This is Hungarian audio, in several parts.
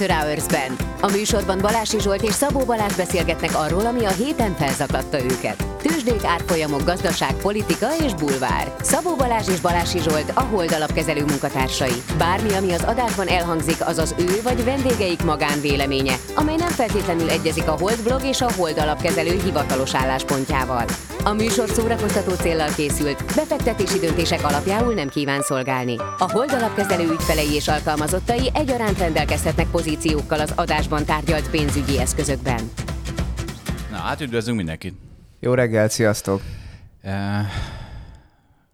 After Hours-ben. A műsorban Balási Zsolt és Szabó Balázs beszélgetnek arról, ami a héten felzakladta őket. Tőzsdék, árfolyamok, gazdaság, politika és bulvár. Szabó Balázs és Balási Zsolt a Hold alapkezelő munkatársai. Bármi, ami az adásban elhangzik, az az ő vagy vendégeik magánvéleménye, amely nem feltétlenül egyezik a Hold blog és a Hold alapkezelő hivatalos álláspontjával. A műsor szórakoztató céllal készült, befektetési döntések alapjául nem kíván szolgálni. A Hold alapkezelő ügyfelei és alkalmazottai egyaránt rendelkezhetnek pozíciókkal az adásban tárgyalt pénzügyi eszközökben. Na, hát üdvözlünk mindenkit. Jó reggelt, sziasztok! E,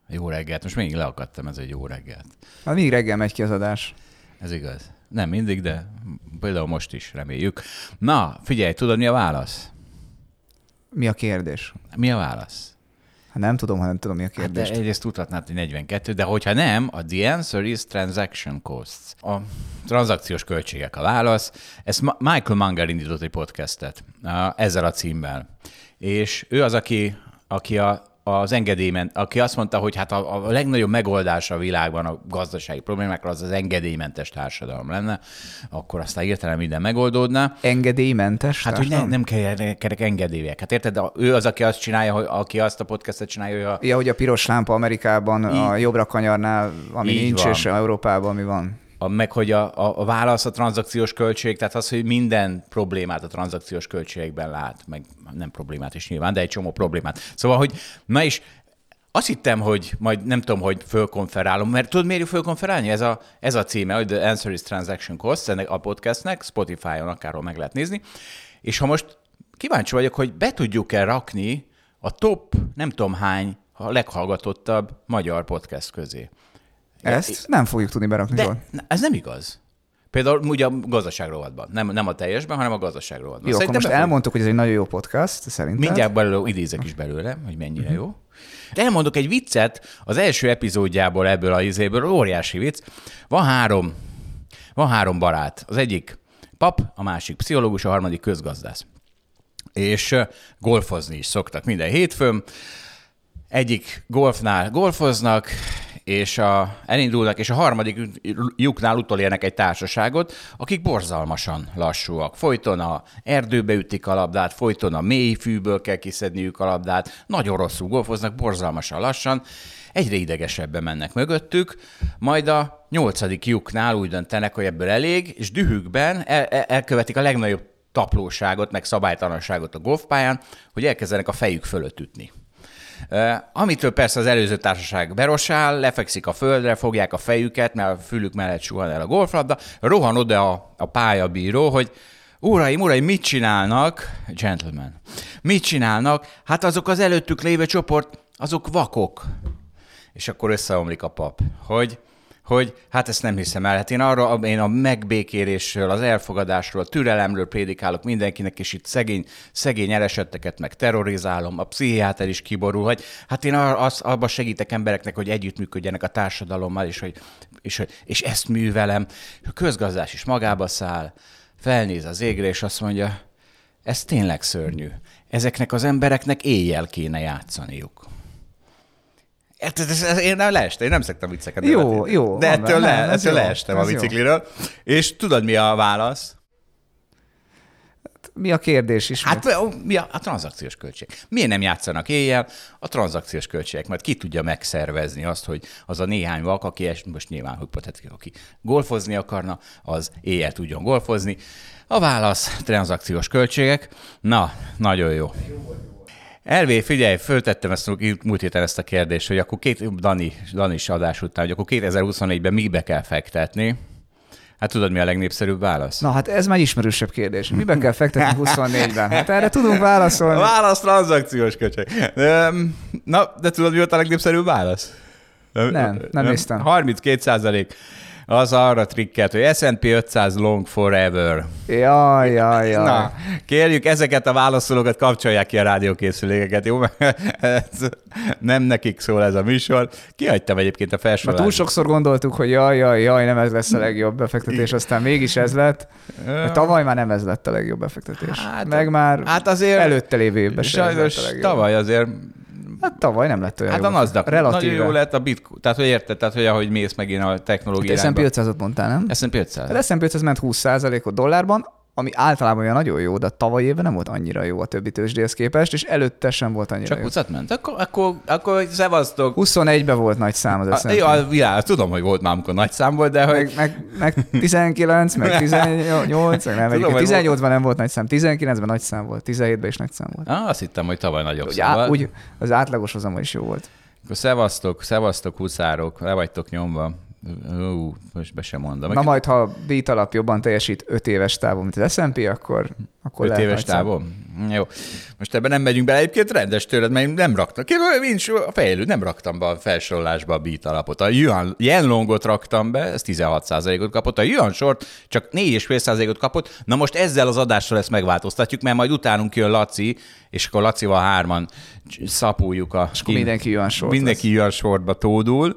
jó reggelt. Most még leakadtam, ez egy jó reggelt. Hát mindig reggel megy ki az adás. Ez igaz. Nem mindig, de például most is reméljük. Na, figyelj, tudod mi a válasz? Mi a kérdés? Mi a válasz? Hát nem tudom, ha nem tudom, mi a kérdés. Hát egyrészt tudhatnád, hogy 42, de hogyha nem, a the answer is transaction costs. A tranzakciós költségek a válasz. Ezt Michael Munger indított egy podcastet ezzel a címmel. És ő az, aki, aki a az engedélyment, aki azt mondta, hogy hát a, a legnagyobb megoldás a világban a gazdasági problémákra az az engedélymentes társadalom lenne, akkor aztán értelem minden megoldódna. Engedélymentes Hát, hogy ne, nem kerek engedélyek. Hát érted, de ő az, aki azt csinálja, hogy, aki azt a podcastet csinálja, hogy a... Ja, hogy a piros lámpa Amerikában Így. a jobbra kanyarnál, ami nincs, van. és Európában mi van a, meg hogy a, a, a válasz a tranzakciós költség, tehát az, hogy minden problémát a tranzakciós költségekben lát, meg nem problémát is nyilván, de egy csomó problémát. Szóval, hogy ma is azt hittem, hogy majd nem tudom, hogy fölkonferálom, mert tudod, miért fölkonferálni? Ez a, ez a címe, hogy The Answer is Transaction Cost, ennek a podcastnek, Spotify-on akárhol meg lehet nézni. És ha most kíváncsi vagyok, hogy be tudjuk-e rakni a top, nem tudom hány, a leghallgatottabb magyar podcast közé. Ezt nem fogjuk tudni berakni. De ez nem igaz. Például ugye a gazdaság rovatban. Nem, nem a teljesben, hanem a gazdaság rovatban. Jó, akkor most elmondtuk, hogy ez egy nagyon jó podcast, szerintem. Mindjárt belőle idézek is belőle, hogy mennyire uh-huh. jó. De elmondok egy viccet az első epizódjából ebből a izéből, óriási vicc. Van három, van három barát. Az egyik pap, a másik pszichológus, a harmadik közgazdász. És golfozni is szoktak minden hétfőn. Egyik golfnál golfoznak, és a, elindulnak, és a harmadik lyuknál utolérnek egy társaságot, akik borzalmasan lassúak. Folyton a erdőbe ütik a labdát, folyton a mély fűből kell kiszedniük a labdát, nagyon rosszul golfoznak, borzalmasan lassan, egyre idegesebben mennek mögöttük, majd a nyolcadik lyuknál úgy döntenek, hogy ebből elég, és dühükben el, el, elkövetik a legnagyobb taplóságot, meg szabálytalanságot a golfpályán, hogy elkezdenek a fejük fölött ütni. Amitől persze az előző társaság berosál, lefekszik a földre, fogják a fejüket, mert a fülük mellett suhan el a golflabda, rohan oda a, a pályabíró, hogy Uraim, uraim, mit csinálnak? Gentlemen. Mit csinálnak? Hát azok az előttük lévő csoport, azok vakok. És akkor összeomlik a pap, hogy hogy hát ezt nem hiszem el. Hát én arra, én a megbékérésről, az elfogadásról, a türelemről prédikálok mindenkinek, és itt szegény, szegény elesetteket meg terrorizálom, a pszichiáter is kiborul, hogy hát én az, abban segítek embereknek, hogy együttműködjenek a társadalommal, és, hogy, és, és ezt művelem. A közgazdás is magába száll, felnéz az égre, és azt mondja, ez tényleg szörnyű. Ezeknek az embereknek éjjel kéne játszaniuk. Hát, ez, én nem leestem, én nem szektem vicceket. Jó, jó. De ettől, le, nem, ettől leestem a bicikliről. Jó. És tudod, mi a válasz? Mi a kérdés is? Hát mi a, a tranzakciós költség? Miért nem játszanak éjjel? A tranzakciós költségek, mert ki tudja megszervezni azt, hogy az a néhány vak, aki most nyilván hipotetikus, aki golfozni akarna, az éjjel tudjon golfozni. A válasz tranzakciós költségek. Na, nagyon jó. jó Elvé, figyelj, föltettem ezt múlt héten ezt a kérdést, hogy akkor két, Dani, Dani is adás után, hogy akkor 2024-ben mibe kell fektetni. Hát tudod, mi a legnépszerűbb válasz? Na hát ez már ismerősebb kérdés. Miben kell fektetni 24-ben? Hát erre tudunk válaszolni. Válasz tranzakciós költség. Na, de tudod, mi volt a legnépszerűbb válasz? Nem, nem, nem néztem. 32 százalék az arra trikket, hogy S&P 500 long forever. Jaj, jaj, jaj. Na, kérjük, ezeket a válaszolókat kapcsolják ki a rádiókészülékeket, jó? ez, nem nekik szól ez a műsor. Kihagytam egyébként a felsorolást. túl sokszor gondoltuk, hogy jaj, jaj, jaj, nem ez lesz a legjobb befektetés, aztán mégis ez lett. Tavaly már nem ez lett a legjobb befektetés. Hát, Meg már hát azért előtte lévő évben Sajnos tavaly azért Hát tavaly nem lett olyan Hát jó. a Nasdaq Relatíve. nagyon jó lett, a Bitcoin, tehát hogy érted, tehát hogy ahogy mész megint a technológia Hát S&P 500-ot mondtál, nem? S&P 500. Az S&P 500 ment 20%-ot dollárban, ami általában olyan nagyon jó, de tavaly évben nem volt annyira jó a többi tőzsdéhez képest, és előtte sem volt annyira Csak jó. 20 ment? Akkor, akkor, akkor szevasztok. 21-ben volt nagy szám az S&P. jó, a világ, tudom, hogy volt már, amikor nagy szám volt, de hogy... Meg, meg, meg 19, meg 18, meg nem, Tudom, egyébként hogy 18-ban nem volt nagy szám, 19-ben nagy szám volt, 17-ben is nagy szám volt. Ah, azt hittem, hogy tavaly nagyobb Ugye, szám á, volt. úgy, az átlagos hozama is jó volt. Akkor szevasztok, szevasztok, huszárok, le vagytok nyomva. Ú, most be sem mondom. Na majd, ha alap jobban teljesít 5 éves távon, mint az S&P, akkor, akkor 5 lehet éves távon? Jó. Most ebben nem megyünk bele. Egyébként rendes tőled, mert nem raktam. Nincs a fejlő, nem raktam be a felsorolásba a beat alapot. A Yuan, Yenlongot raktam be, ez 16%-ot kapott. A Yuan short csak 4,5%-ot kapott. Na most ezzel az adással ezt megváltoztatjuk, mert majd utánunk jön Laci, és akkor Lacival hárman szapuljuk a... És akkor mindenki Yuan short Mindenki Yuan shortba tódul.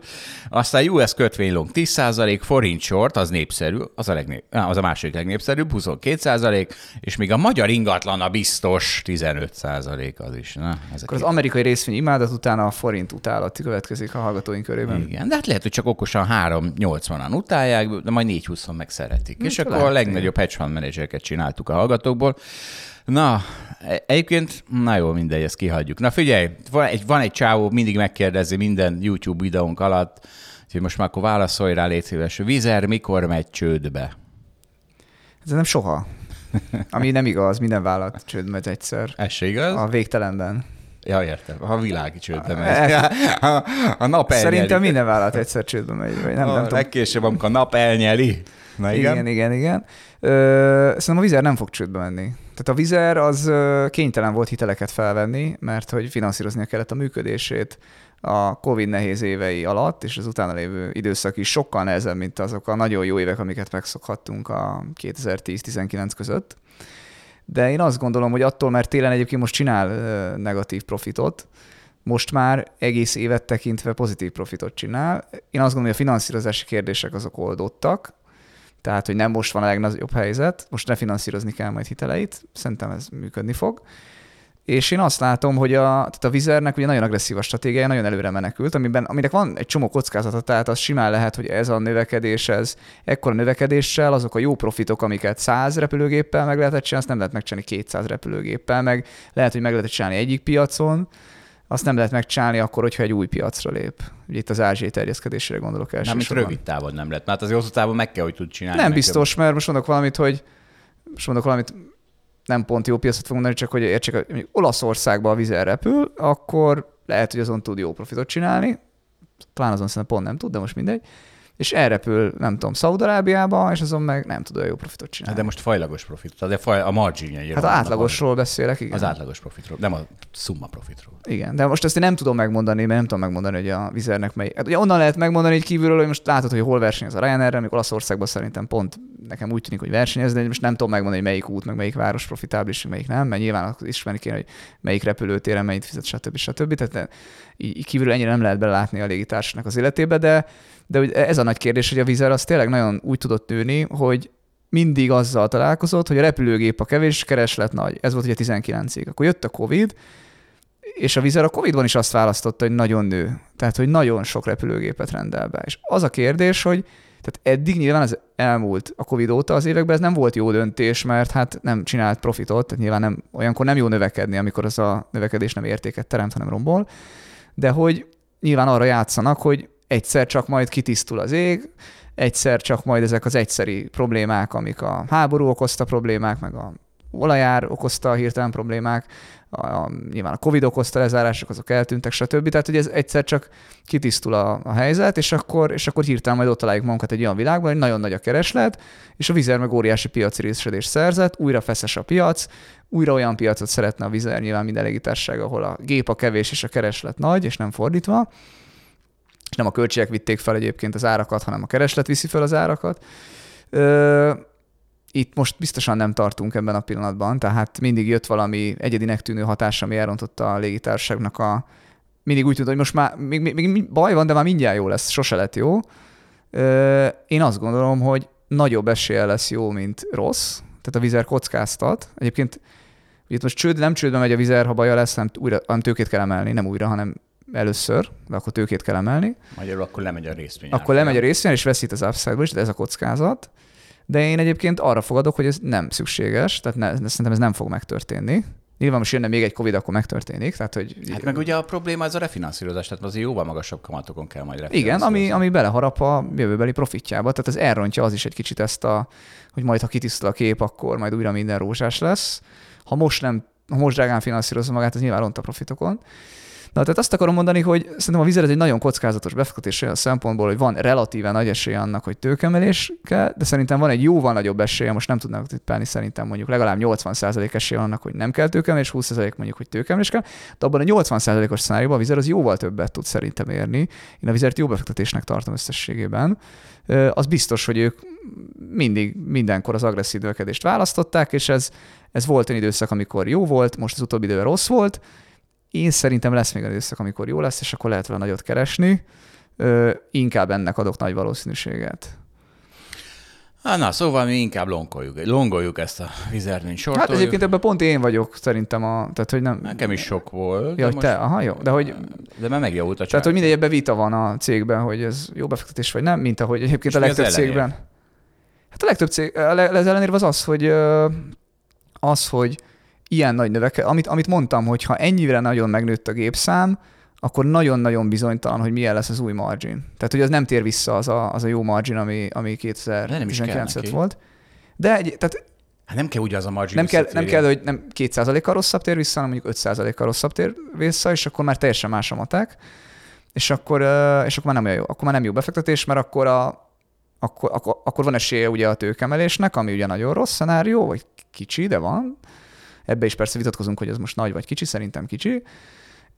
Aztán US kötvénylong 10%, forint short, az népszerű, az a, legnép, az a második legnépszerűbb, 22%, és még a magyar ingatlan a biztos 15% az is. Na, ezek Akkor az amerikai részvény imádat utána a forint utálat következik a hallgatóink körében. igen, de hát lehet, hogy csak okosan 3.80-an utálják, de majd 4.20 meg szeretik. És akkor a lehet, legnagyobb hedge fund menedzsereket csináltuk a hallgatókból. Na, e- egyébként, na jó, mindegy, ezt kihagyjuk. Na figyelj, van egy, van egy csávó, mindig megkérdezi minden YouTube videónk alatt, hogy most már akkor válaszolj rá, légy szíves. Vizer mikor megy csődbe? Ez nem soha. Ami nem igaz, minden vállalat csőd megy egyszer. Ez se igaz? A végtelenben. Ja, értem. Ha világi csődbe megy. Ez- A, a nap elnyeli. Szerintem minden vállalat egyszer csődbe megy. Vagy nem, a nem tudom. legkésőbb, amikor a nap elnyeli. Na igen. Igen, igen, igen. Ö, szerintem a Vizer nem fog csődbe menni. Tehát a Vizer az kénytelen volt hiteleket felvenni, mert hogy finanszíroznia kellett a működését a Covid nehéz évei alatt, és az utána lévő időszak is sokkal nehezebb, mint azok a nagyon jó évek, amiket megszokhattunk a 2010-19 között. De én azt gondolom, hogy attól, mert télen egyébként most csinál negatív profitot, most már egész évet tekintve pozitív profitot csinál. Én azt gondolom, hogy a finanszírozási kérdések azok oldottak, tehát, hogy nem most van a legnagyobb helyzet, most refinanszírozni kell majd hiteleit, szerintem ez működni fog. És én azt látom, hogy a, tehát a Vizernek ugye nagyon agresszív a stratégiája, nagyon előre menekült, amiben, aminek van egy csomó kockázata, tehát az simán lehet, hogy ez a növekedés, ez ekkora növekedéssel, azok a jó profitok, amiket 100 repülőgéppel meg lehetett csinálni, azt nem lehet megcsinálni 200 repülőgéppel, meg lehet, hogy meg lehetett csinálni egyik piacon, azt nem lehet megcsinálni akkor, hogyha egy új piacra lép. Ugye itt az ázsiai terjeszkedésére gondolok Nem, elsősorban. rövid távon nem lett. Mert az hosszú távon meg kell, hogy tud csinálni. Nem biztos, mert most mondok valamit, hogy most mondok valamit, nem pont jó piacot fogok mondani, csak hogy értsék, hogy mondjuk Olaszországban a vizer repül, akkor lehet, hogy azon tud jó profitot csinálni, talán azon szerintem pont nem tud, de most mindegy, és elrepül, nem tudom, Szaudarábiába, és azon meg nem tud olyan jó profitot Hát csinálni. de most fajlagos profit, de faj, a marginja hát átlagosról beszélek, igen. Az átlagos profitról, nem a szumma profitról. Igen, de most ezt én nem tudom megmondani, mert nem tudom megmondani, hogy a vizernek mely. Hát ugye onnan lehet megmondani egy kívülről, hogy most látod, hogy hol versenyez a Ryanair, még Olaszországban szerintem pont nekem úgy tűnik, hogy versenyez, de most nem tudom megmondani, hogy melyik út, meg melyik város profitábilis, melyik nem, mert nyilván ismerni kéne, hogy melyik repülőtéren mennyit fizet, stb. stb. Tehát így így kívülről ennyire nem lehet belátni a légitársaságnak az életébe, de, de ugye ez a nagy kérdés, hogy a vizer az tényleg nagyon úgy tudott nőni, hogy mindig azzal találkozott, hogy a repülőgép a kevés, kereslet nagy. Ez volt ugye 19-ig. Akkor jött a Covid, és a Vizer a Covid-ban is azt választotta, hogy nagyon nő. Tehát, hogy nagyon sok repülőgépet rendel be. És az a kérdés, hogy tehát eddig nyilván az elmúlt a Covid óta az években ez nem volt jó döntés, mert hát nem csinált profitot, tehát nyilván nem, olyankor nem jó növekedni, amikor az a növekedés nem értéket teremt, hanem rombol, de hogy nyilván arra játszanak, hogy egyszer csak majd kitisztul az ég, egyszer csak majd ezek az egyszeri problémák, amik a háború okozta problémák, meg a olajár okozta a hirtelen problémák, a, a, nyilván a Covid okozta lezárások, azok eltűntek, stb. Tehát, hogy ez egyszer csak kitisztul a, a helyzet, és akkor, és akkor hirtelen majd ott találjuk magunkat egy olyan világban, hogy nagyon nagy a kereslet, és a vizer meg óriási piaci részesedést szerzett, újra feszes a piac, újra olyan piacot szeretne a vizer nyilván minden légitársaság, ahol a gép a kevés és a kereslet nagy, és nem fordítva. És nem a költségek vitték fel egyébként az árakat, hanem a kereslet viszi fel az árakat. Ö, itt most biztosan nem tartunk ebben a pillanatban, tehát mindig jött valami egyedinek tűnő hatás, ami elrontotta a légitársaságnak a... Mindig úgy tűnt, hogy most már még, még, még baj van, de már mindjárt jó lesz, sose lett jó. Ö, én azt gondolom, hogy nagyobb esélye lesz jó, mint rossz, tehát a vizer kockáztat. Egyébként itt most csőd, nem csődbe megy a vizer, ha baja lesz, hanem, újra, hanem tőkét kell emelni, nem újra, hanem először, de akkor tőkét kell emelni. Magyarul akkor lemegy a részvény. Akkor lemegy a részvény, és veszít az upside is, de ez a kockázat. De én egyébként arra fogadok, hogy ez nem szükséges, tehát ne, szerintem ez nem fog megtörténni. Nyilván most jönne még egy Covid, akkor megtörténik. Tehát, hogy Hát meg ugye a probléma az a refinanszírozás, tehát azért jóval magasabb kamatokon kell majd igen, ami, ami beleharap a jövőbeli profitjába. Tehát ez elrontja az is egy kicsit ezt a, hogy majd ha kitisztul a kép, akkor majd újra minden rózsás lesz. Ha most nem, ha most drágán finanszírozza magát, ez nyilván ront a profitokon. Na, tehát azt akarom mondani, hogy szerintem a vizet egy nagyon kockázatos befektetés olyan szempontból, hogy van relatíven nagy esély annak, hogy tőkemelés kell, de szerintem van egy jóval nagyobb esélye, most nem tudnak tippelni, szerintem mondjuk legalább 80% esély annak, hogy nem kell tőkemelés, 20% mondjuk, hogy tőkemelés kell, de abban a 80%-os szenárióban a vizer az jóval többet tud szerintem érni. Én a vizert jó befektetésnek tartom összességében. Az biztos, hogy ők mindig, mindenkor az agresszív növekedést választották, és ez, ez volt egy időszak, amikor jó volt, most az utóbbi időben rossz volt, én szerintem lesz még időszak, amikor jó lesz, és akkor lehet vele nagyot keresni. Ö, inkább ennek adok nagy valószínűséget. Hát na, szóval mi inkább longoljuk, longoljuk ezt a vizernény Hát sortoljuk. egyébként ebben pont én vagyok szerintem a, tehát hogy nem... Nekem is sok volt. Ja, hogy te, aha, jó. De hogy, De már megjavult a tehát, hogy csár. mindegy, ebben vita van a cégben, hogy ez jó befektetés vagy nem, mint ahogy egyébként És a legtöbb cégben. Hát a legtöbb cég, a le- az az hogy az, hogy ilyen nagy növeke, amit, amit mondtam, hogy ha ennyire nagyon megnőtt a gépszám, akkor nagyon-nagyon bizonytalan, hogy milyen lesz az új margin. Tehát, hogy az nem tér vissza az a, az a jó margin, ami, ami De nem is kell 2019 neki. volt. De egy, tehát Hát nem kell ugye az a margin nem kell, nem kell, hogy nem 2%-kal rosszabb tér vissza, hanem mondjuk 5%-kal rosszabb tér vissza, és akkor már teljesen más a matek, és akkor, és akkor már nem jó, akkor már nem jó befektetés, mert akkor, a, akkor, akkor, akkor van esélye ugye a tőkemelésnek, ami ugye nagyon rossz szenárió, vagy kicsi, de van. Ebbe is persze vitatkozunk, hogy ez most nagy vagy kicsi, szerintem kicsi.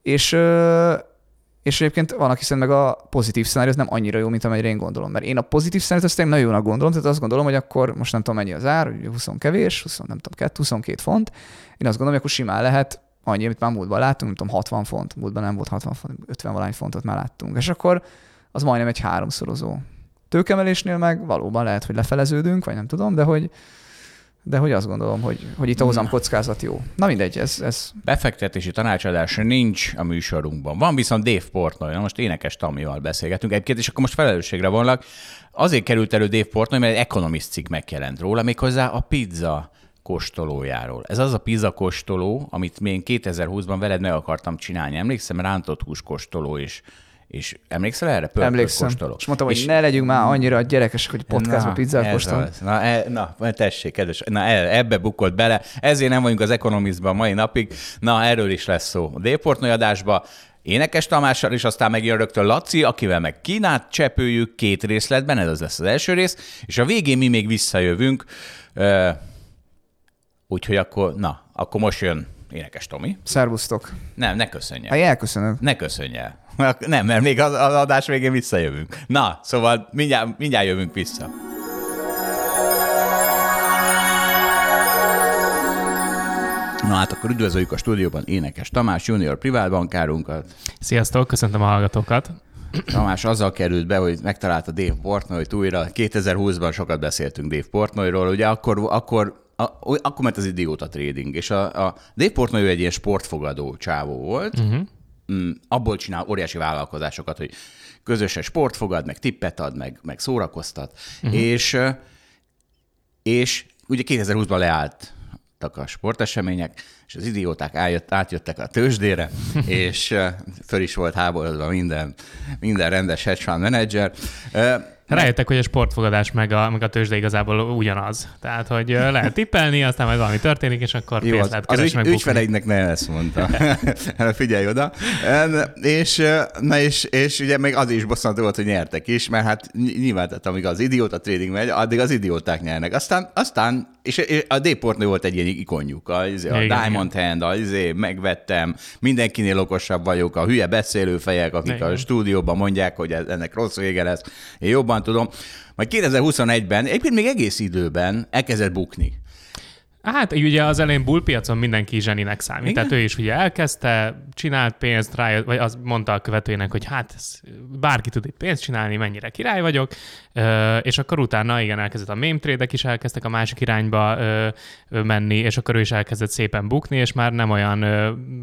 És, és egyébként van, aki szerint meg a pozitív szenárió nem annyira jó, mint amennyire én gondolom. Mert én a pozitív szenáriót azt nagyon jónak gondolom, tehát azt gondolom, hogy akkor most nem tudom mennyi az ár, ugye 20 kevés, 20, nem tudom, 2, 22 font. Én azt gondolom, hogy akkor simán lehet annyi, amit már múltban láttunk, nem tudom, 60 font, múltban nem volt 60 font, 50 valány fontot már láttunk. És akkor az majdnem egy háromszorozó. Tőkemelésnél meg valóban lehet, hogy lefeleződünk, vagy nem tudom, de hogy, de hogy azt gondolom, hogy, hogy itt a hozam kockázat jó. Na mindegy, ez, ez Befektetési tanácsadás nincs a műsorunkban. Van viszont Dave Portnoy, na most énekes Tamival beszélgetünk egyébként, és akkor most felelősségre vonlak. Azért került elő Dave Portnoy, mert egy Economist cikk megjelent róla, méghozzá a pizza kóstolójáról. Ez az a pizza kóstoló, amit még 2020-ban veled meg akartam csinálni. Emlékszem, rántott hús kóstoló is. És emlékszel erre? Pörkölt emlékszem. Kóstoló. És mondtam, hogy ne legyünk már annyira gyerekesek, hogy podcastban pizzát kóstolunk. Na, e, na, tessék, kedves, na e- ebbe bukolt bele. Ezért nem vagyunk az Economistban mai napig. Na, erről is lesz szó. A Délportnoly adásba Énekes Tamással, és aztán megjön rögtön Laci, akivel meg Kínát csepőjük két részletben, ez az lesz az első rész, és a végén mi még visszajövünk. Úgyhogy akkor, na, akkor most jön Énekes Tomi. Szervusztok. Nem, ne köszönj el. Hát elköszönök. Ne köszönj el. Nem, mert még az, az adás végén visszajövünk. Na, szóval mindjárt, mindjárt jövünk vissza. Na hát akkor üdvözöljük a stúdióban énekes Tamás, junior privátbankárunkat. Sziasztok, köszöntöm a hallgatókat. Tamás azzal került be, hogy megtalálta Dave Portnoy-t újra. 2020-ban sokat beszéltünk Dave Portnoyról, ugye akkor, akkor, a, akkor ment az idióta trading, és a, a Dave Portnoy egy ilyen sportfogadó csávó volt, uh-huh. Mm, abból csinál óriási vállalkozásokat, hogy közösen sportfogad, meg tippet ad, meg, meg szórakoztat, uh-huh. és, és ugye 2020-ban leállt a sportesemények, és az idióták ájött, átjöttek a tőzsdére, és föl is volt háborodva minden, minden rendes hedge fund menedzser. Rájöttek, hogy a sportfogadás meg a, meg a tőzsde igazából ugyanaz. Tehát, hogy lehet tippelni, aztán majd valami történik, és akkor Jó, pénzt az, lehet az keresni, ügy, meg bukni. ügyfeleidnek ne ezt mondta. Figyelj oda. És, na és, és ugye még az is bosszantó volt, hogy nyertek is, mert hát ny- nyilván, tehát amíg az idióta trading megy, addig az idióták nyernek. Aztán, aztán és a Dayportnő volt egy ilyen ikonjuk, a, a Igen, Diamond Hand, a, izé, megvettem, mindenkinél okosabb vagyok, a hülye beszélőfejek, akik Igen. a stúdióban mondják, hogy ennek rossz vége lesz. Én jobban tudom. Majd 2021-ben, egyébként még egész időben elkezdett bukni. Hát ugye az elején bullpiacon mindenki zseninek számít. Igen? Tehát ő is ugye elkezdte, csinált pénzt, rájött, vagy az mondta a követőjének, hogy hát ez, bárki tud itt pénzt csinálni, mennyire király vagyok, és akkor utána igen, elkezdett a meme trédek is elkezdtek a másik irányba menni, és akkor ő is elkezdett szépen bukni, és már nem olyan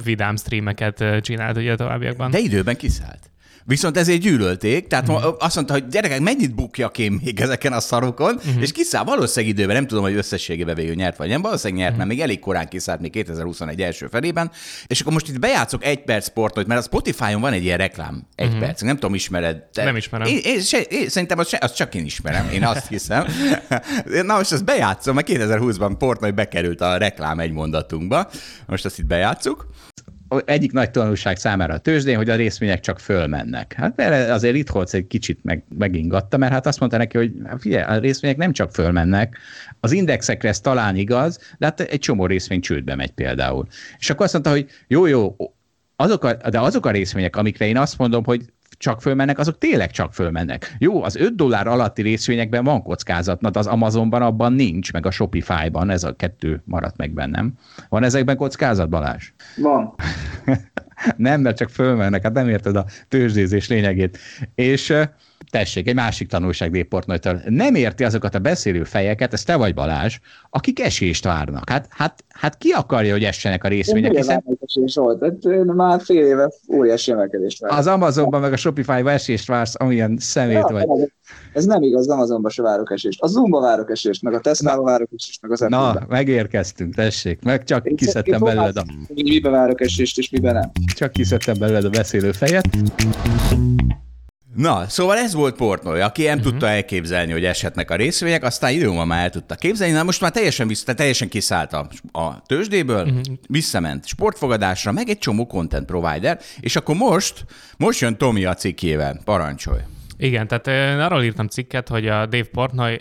vidám streameket csinált ugye a továbbiakban. De időben kiszállt. Viszont ezért gyűlölték, tehát mm. azt mondta, hogy gyerekek, mennyit bukjak én még ezeken a szarokon, mm. és kiszáll valószínűleg időben, nem tudom, hogy összességében végül nyert vagy nem, valószínűleg nyert, mm. mert még elég korán kiszállt, még 2021 első felében, és akkor most itt bejátszok egy perc sportot, mert a Spotify-on van egy ilyen reklám, egy mm. perc, nem tudom, ismered. Te, nem ismerem. Én, én, se, én szerintem azt, azt, csak én ismerem, én azt hiszem. Na most ezt bejátszom, mert 2020-ban Portnoy bekerült a reklám egy mondatunkba, most azt itt bejátszuk egyik nagy tanulság számára a tőzsdén, hogy a részvények csak fölmennek. Hát azért itt Holc egy kicsit meg, megingatta, mert hát azt mondta neki, hogy hát figyelj, a részvények nem csak fölmennek, az indexekre ez talán igaz, de hát egy csomó részvény csődbe megy például. És akkor azt mondta, hogy jó, jó, azok a, de azok a részvények, amikre én azt mondom, hogy csak fölmennek, azok tényleg csak fölmennek. Jó, az 5 dollár alatti részvényekben van kockázat, de az Amazonban abban nincs, meg a Shopify-ban, ez a kettő maradt meg bennem. Van ezekben kockázat, Balázs? Van. nem, mert csak fölmennek, hát nem érted a tőzsdézés lényegét. És tessék, egy másik tanulság Déportnőtől. Nem érti azokat a beszélő fejeket, ez te vagy Balázs, akik esést várnak. Hát, hát, hát ki akarja, hogy essenek a részvények? Hiszen... esés volt, hát már fél éve óriási emelkedést várnak. Az Amazonban meg a Shopify-ban esést vársz, amilyen szemét ja, vagy. Ez nem igaz, Amazonban se várok esést. A Zoomba várok esést, meg a Tesla-ba várok esést, meg az apple Na, megérkeztünk, tessék, meg csak Én kiszedtem belőled a... Miben várok esést, és miben nem. Csak kiszedtem belőled a beszélő fejet. Na, szóval ez volt Portnoy, aki nem uh-huh. tudta elképzelni, hogy eshetnek a részvények, aztán időn már el tudta képzelni, na most már teljesen, vissza, teljesen kiszállt a, a tőzsdéből, uh-huh. visszament sportfogadásra, meg egy csomó content provider, és akkor most, most jön Tomi a cikkjével, parancsolj. Igen, tehát én arról írtam cikket, hogy a Dave Portnoy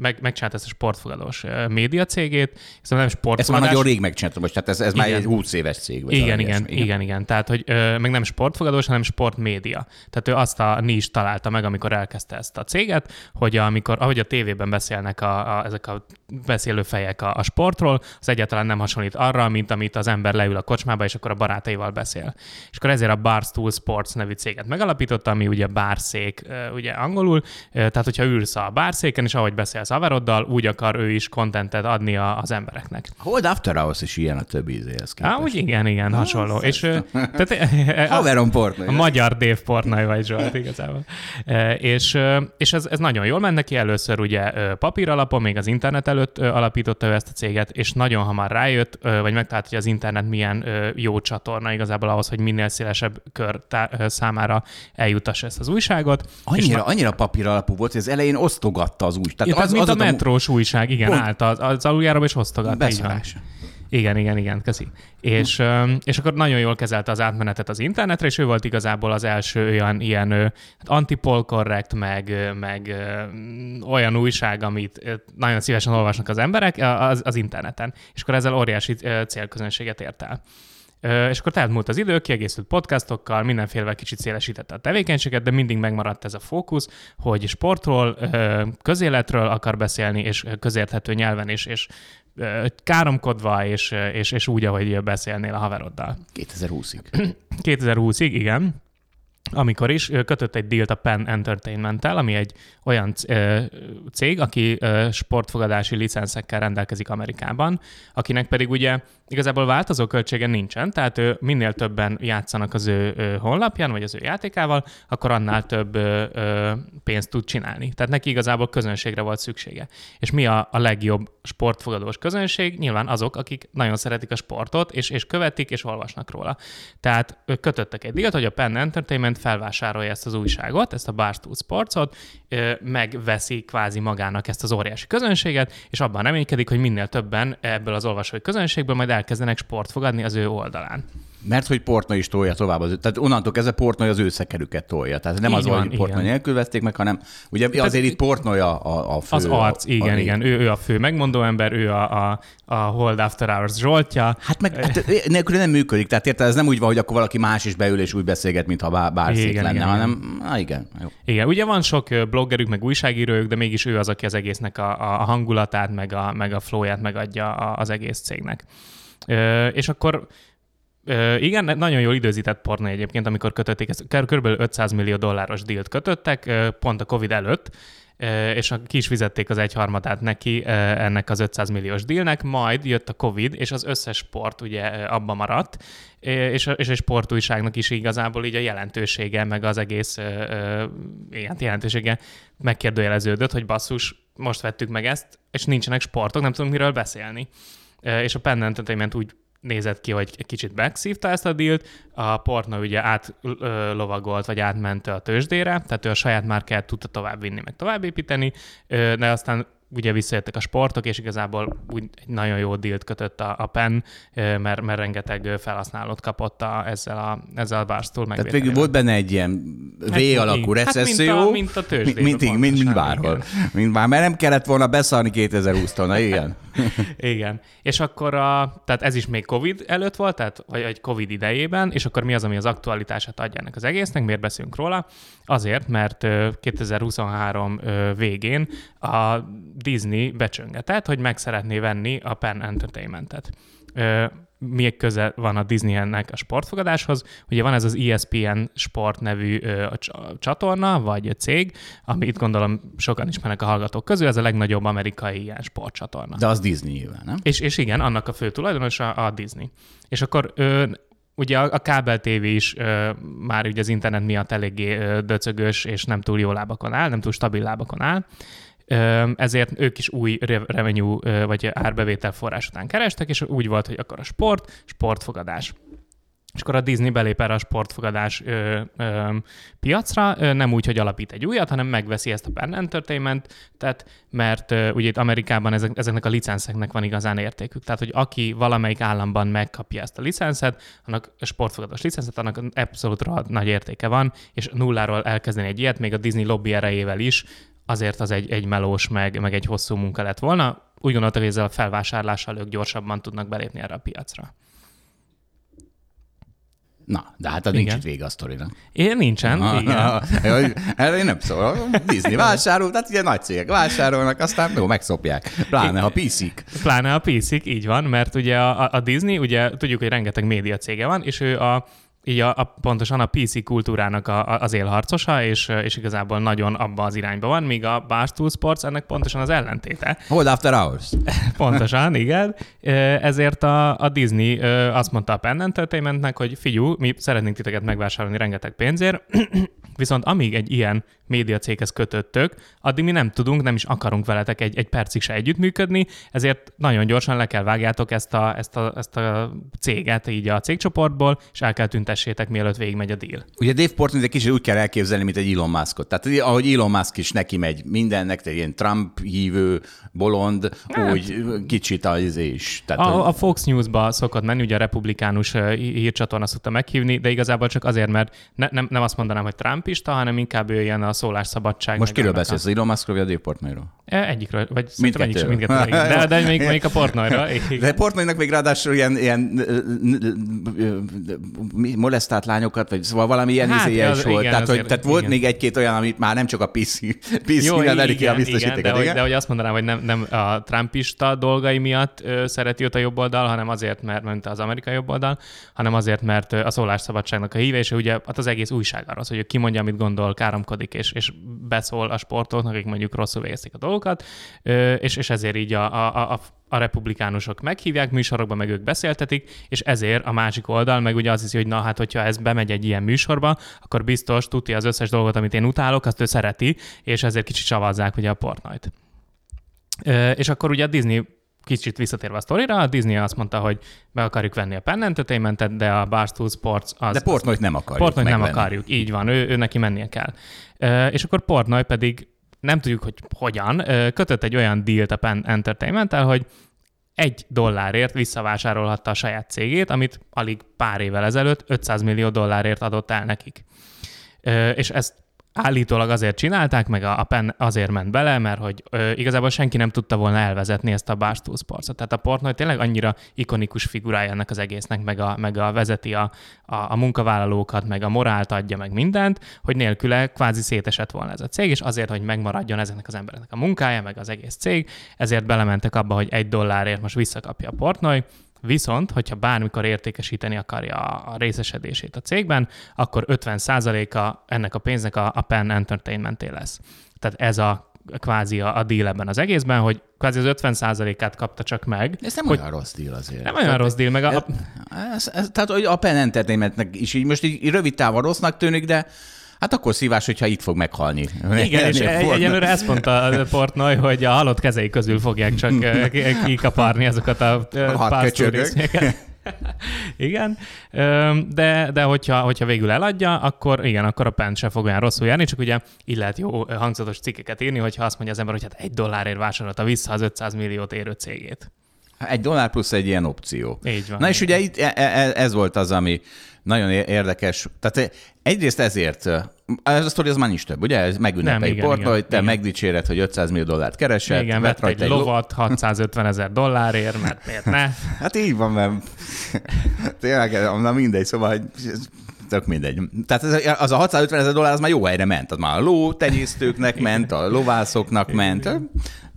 meg, megcsinált ezt a sportfogadós média cégét, hiszen nem sportfogadás. Ezt már nagyon rég megcsináltam, most tehát ez, ez már egy 20 éves cég. Vagy igen, igen, igen, igen, igen, tehát hogy ö, meg nem sportfogadós, hanem sportmédia. Tehát ő azt a is találta meg, amikor elkezdte ezt a céget, hogy amikor, ahogy a tévében beszélnek a, a, ezek a beszélő fejek a, a sportról, az egyáltalán nem hasonlít arra, mint amit az ember leül a kocsmába, és akkor a barátaival beszél. És akkor ezért a Barstool Sports nevű céget megalapította, ami ugye bárszék, ugye angolul, tehát hogyha ülsz a bárszéken, és ahogy beszélsz haveroddal, úgy akar ő is kontentet adni a, az embereknek. Hold After Hours is ilyen a többi izéhez képest. Á, úgy igen, igen, hasonló. Ah, és, tehát, Haverom Portnoy. A magyar Dave Portnoy vagy Zsolt igazából. és és ez, ez nagyon jól ment neki. Először ugye papír alapon, még az internet előtt alapította ő ezt a céget, és nagyon hamar rájött, vagy megtalált, hogy az internet milyen jó csatorna igazából ahhoz, hogy minél szélesebb kör számára eljutassa ezt az újságot. Annyira, és annyira papír alapú volt, hogy az elején osztogatta az új. Tehát ja, az, mint az a metrós a... újság, igen, Pont. állt az, az aluljáróba és osztogatta. Igen, igen, igen, köszi. És, és akkor nagyon jól kezelte az átmenetet az internetre, és ő volt igazából az első olyan ilyen hát antipolkorrekt, meg, meg olyan újság, amit nagyon szívesen olvasnak az emberek az, az interneten. És akkor ezzel óriási célközönséget ért el. És akkor tehát múlt az idő, kiegészült podcastokkal, mindenféle kicsit szélesítette a tevékenységet, de mindig megmaradt ez a fókusz, hogy sportról, közéletről akar beszélni, és közérthető nyelven, és, és káromkodva, és, és, és úgy, ahogy beszélnél a haveroddal. 2020-ig. 2020-ig, igen amikor is kötött egy dealt a Penn Entertainment-tel, ami egy olyan cég, aki sportfogadási licenszekkel rendelkezik Amerikában, akinek pedig ugye igazából változó költsége nincsen, tehát ő minél többen játszanak az ő honlapján, vagy az ő játékával, akkor annál több pénzt tud csinálni. Tehát neki igazából közönségre volt szüksége. És mi a, legjobb sportfogadós közönség? Nyilván azok, akik nagyon szeretik a sportot, és, és követik, és olvasnak róla. Tehát kötöttek egy díjat, hogy a Penn Entertainment felvásárolja ezt az újságot, ezt a Barstool Sportsot, megveszi kvázi magának ezt az óriási közönséget, és abban reménykedik, hogy minél többen ebből az olvasói közönségből majd elkezdenek sportfogadni az ő oldalán. Mert hogy Portnoy is tolja tovább az tehát onnantól kezdve Portnoy az ő szekerüket tolja. Tehát nem Így az, van, hogy Portnoy igen. nélkül veszték meg, hanem ugye azért itt Portnoy a, a, a fő. Az arc, a, igen, a, igen. Ő, ő a fő megmondó ember, ő a, a, a Hold After Hours Zsoltja. Hát meg hát, nélkül nem működik. Tehát érted, ez nem úgy van, hogy akkor valaki más is beül és úgy beszélget, mintha bár, bárszék Igen, lenne, igen, hanem, na igen, jó. Igen, ugye van sok bloggerük, meg újságírójuk, de mégis ő az, aki az egésznek a, a hangulatát, meg a, meg a flowját megadja az egész cégnek. És akkor Igen, nagyon jól időzített porno egyébként, amikor kötötték ezt. Kb. 500 millió dolláros dílt kötöttek, pont a Covid előtt, és ki is fizették az egyharmadát neki ennek az 500 milliós dílnek, majd jött a Covid, és az összes sport ugye abba maradt, és a, és a sportújságnak is igazából így a jelentősége, meg az egész ilyen jelentősége megkérdőjeleződött, hogy basszus, most vettük meg ezt, és nincsenek sportok, nem tudunk miről beszélni. És a Penn Entertainment úgy nézett ki, hogy egy kicsit megszívta ezt a dílt, a Portna ugye átlovagolt, vagy átment a tőzsdére, tehát ő a saját márkáját tudta tovább vinni, meg tovább építeni, ö, de aztán ugye visszajöttek a sportok, és igazából úgy egy nagyon jó dílt kötött a, a PEN, mert, mert rengeteg felhasználót kapott a, ezzel, a, ezzel a Barstool Tehát végül volt benne egy ilyen V Hát, alakú hát, mint recesszió. a- mint a mint, mint, mint, mint pontosan, bárhol. Mint bár, mert nem kellett volna beszarni 2020-tól, na igen. Igen. És akkor a, tehát ez is még Covid előtt volt, tehát, vagy egy Covid idejében, és akkor mi az, ami az aktualitását adja ennek az egésznek, miért beszélünk róla? Azért, mert ö, 2023 ö, végén a Disney becsöngetett, hogy meg szeretné venni a Penn Entertainmentet. Ö, mi köze van a Disneynek a sportfogadáshoz. Ugye van ez az ESPN Sport nevű ö, a csatorna, vagy a cég, amit gondolom sokan ismernek a hallgatók közül, ez a legnagyobb amerikai ilyen sportcsatorna. De az Disney nyilván, nem? És, és igen, annak a fő tulajdonosa a Disney. És akkor ö, ugye a, a kábel TV is ö, már ugye az internet miatt eléggé ö, döcögös, és nem túl jó lábakon áll, nem túl stabil lábakon áll. Ezért ők is új re- revenue vagy árbevétel forrás után kerestek, és úgy volt, hogy akkor a sport, sportfogadás. És akkor a Disney belép erre a sportfogadás ö, ö, piacra, ö, nem úgy, hogy alapít egy újat, hanem megveszi ezt a Penn Entertainment, tehát, mert ö, ugye itt Amerikában ezek, ezeknek a licenszeknek van igazán értékük. Tehát, hogy aki valamelyik államban megkapja ezt a licenszet, annak a sportfogadós licenszet, annak abszolút nagy értéke van, és nulláról elkezdeni egy ilyet, még a Disney lobby erejével is, azért az egy, egy melós, meg, meg egy hosszú munka lett volna. Úgy gondoltak, hogy ezzel a felvásárlással ők gyorsabban tudnak belépni erre a piacra. Na, de hát az Igen. nincs itt vége a sztorinak. Én nincsen, igen. Hogy Erre én nem szólok. Disney vásárol, tehát ugye nagy cégek vásárolnak, aztán jó, megszopják. Pláne, ha piszik. Pláne a pc így van, mert ugye a, a Disney, ugye tudjuk, hogy rengeteg média cége van, és ő a így a, a, pontosan a PC kultúrának a, a, az élharcosa, és, és igazából nagyon abba az irányba van, míg a Barstool Sports ennek pontosan az ellentéte. Hold after hours. Pontosan, igen. Ezért a, a Disney azt mondta a Penn Entertainmentnek, hogy figyú, mi szeretnénk titeket megvásárolni rengeteg pénzért, viszont amíg egy ilyen média céghez kötöttök, addig mi nem tudunk, nem is akarunk veletek egy, egy percig se együttműködni, ezért nagyon gyorsan le kell vágjátok ezt a, ezt, a, ezt a céget így a cégcsoportból, és el kell tüntessétek, mielőtt végigmegy a deal. Ugye Dave Portnoy egy kicsit úgy kell elképzelni, mint egy Elon Muskot. Tehát ugye, ahogy Elon Musk is neki megy mindennek, tehát ilyen Trump hívő, bolond, úgy kicsit az is. Tehát, A, a Fox News-ba szokott menni, ugye a republikánus hí- hírcsatorna szokta meghívni, de igazából csak azért, mert ne, nem, nem azt mondanám, hogy trumpista, hanem inkább ő ilyen a szólásszabadság. most kiről beszélsz, az Elon Muskról vagy a Dave Portnoyról? E, Egyikről, vagy szerintem egyik sem, Mindkettőről. igen. De, de még, még a Portnoyra. De igen. Portnoynak még ráadásul ilyen, ilyen molesztált lányokat, vagy szóval valami ilyen Hát, izéje is volt. igen, tehát, hogy, tehát volt igen. még egy-két olyan, amit már nem csak a PC, PC Jó, neveli ki a igen, igen, biztosítéket. de, hogy, igen? de hogy azt mondanám, hogy nem, nem a trumpista dolgai miatt ö, szereti őt a jobb oldal, hanem azért, mert, mint az amerikai jobb oldal, hanem azért, mert a szólásszabadságnak a híve, és ugye hát az egész újság arról, hogy ő kimondja, amit gondol, káromkodik, és, és beszól a sportoknak, akik mondjuk rosszul végezték a dolgokat, és, és ezért így a, a, a, a republikánusok meghívják műsorokba, meg ők beszéltetik, és ezért a másik oldal meg ugye az hiszi, hogy na hát, hogyha ez bemegy egy ilyen műsorba, akkor biztos tudja az összes dolgot, amit én utálok, azt ő szereti, és ezért kicsit csavazzák ugye a Portnoyt. Ö, És akkor ugye a Disney kicsit visszatérve a sztorira, a Disney azt mondta, hogy be akarjuk venni a Penn Entertainmentet, de a Barstool Sports az... De Portnoyt nem akarjuk Portnoy nem akarjuk, így van, ő, ő neki mennie kell. És akkor Portnoy pedig nem tudjuk, hogy hogyan, kötött egy olyan dílt a Penn entertainment hogy egy dollárért visszavásárolhatta a saját cégét, amit alig pár évvel ezelőtt 500 millió dollárért adott el nekik. És ezt állítólag azért csinálták, meg a, a PEN azért ment bele, mert hogy ö, igazából senki nem tudta volna elvezetni ezt a Barstool Sports-ot. Tehát a Portnoy tényleg annyira ikonikus figurája ennek az egésznek, meg a, meg a vezeti a, a, a munkavállalókat, meg a morált adja, meg mindent, hogy nélküle kvázi szétesett volna ez a cég, és azért, hogy megmaradjon ezeknek az embereknek a munkája, meg az egész cég, ezért belementek abba, hogy egy dollárért most visszakapja a Portnoy, Viszont, hogyha bármikor értékesíteni akarja a részesedését a cégben, akkor 50%-a ennek a pénznek a, a Penn Entertainmenté lesz. Tehát ez a kvázi a, a deal ebben az egészben, hogy kvázi az 50%-át kapta csak meg. Ez nem hogy olyan rossz deal azért. Nem olyan rossz deal, meg a, Ez, ez, ez, tehát hogy a Penn Entertainmentnek is így most így rövid távon rossznak tűnik, de Hát akkor szívás, hogyha itt fog meghalni. Igen, és egy, egyelőre ezt mondta a Portnoy, hogy a halott kezei közül fogják csak kikaparni azokat a pásztorrészményeket. igen, de, de hogyha, hogyha végül eladja, akkor igen, akkor a pent se fog olyan rosszul járni, csak ugye így lehet jó hangzatos cikkeket írni, hogyha azt mondja az ember, hogy hát egy dollárért vásárolta vissza az 500 milliót érő cégét. Egy dollár plusz egy ilyen opció. Így van. Na és ugye itt e, e, ez volt az, ami nagyon érdekes. Tehát egyrészt ezért, ez a sztori az már nincs több, ugye? Ez megünnepelj portba, hogy te igen. megdicséred, hogy 500 millió dollárt keresett. Igen, vett egy, egy lovat 650 ezer dollárért, mert miért ne? Hát így van, mert tényleg, na mindegy, szóval tök mindegy. Tehát ez, az a 650 ezer dollár az már jó helyre ment. Az már a ló tenyésztőknek ment, a lovászoknak ment.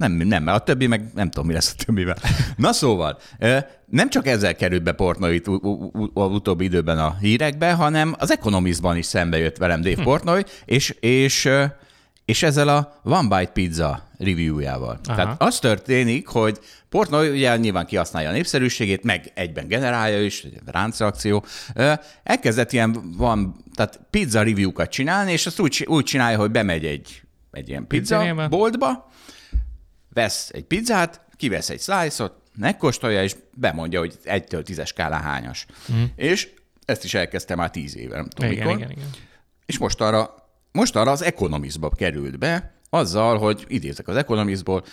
Nem, nem, mert a többi meg nem tudom, mi lesz a többivel. Na szóval, nem csak ezzel került be Portnoy az utóbbi időben a hírekbe, hanem az Economistban is szembe jött velem Dave hm. Portnoy, és, és és ezzel a One Bite Pizza reviewjával. Aha. Tehát az történik, hogy Portnoy ugye nyilván kihasználja a népszerűségét, meg egyben generálja is, ráncreakció. Elkezdett ilyen van, tehát pizza review-kat csinálni, és azt úgy, úgy csinálja, hogy bemegy egy, egy ilyen pizza boltba, vesz egy pizzát, kivesz egy slice-ot, megkóstolja, és bemondja, hogy egytől tízes skálán hányas. Mm. És ezt is elkezdtem már tíz éve, nem tudom igen, mikor. Igen, igen. És most arra most arra az Economistba került be, azzal, hogy idézek az Economistból,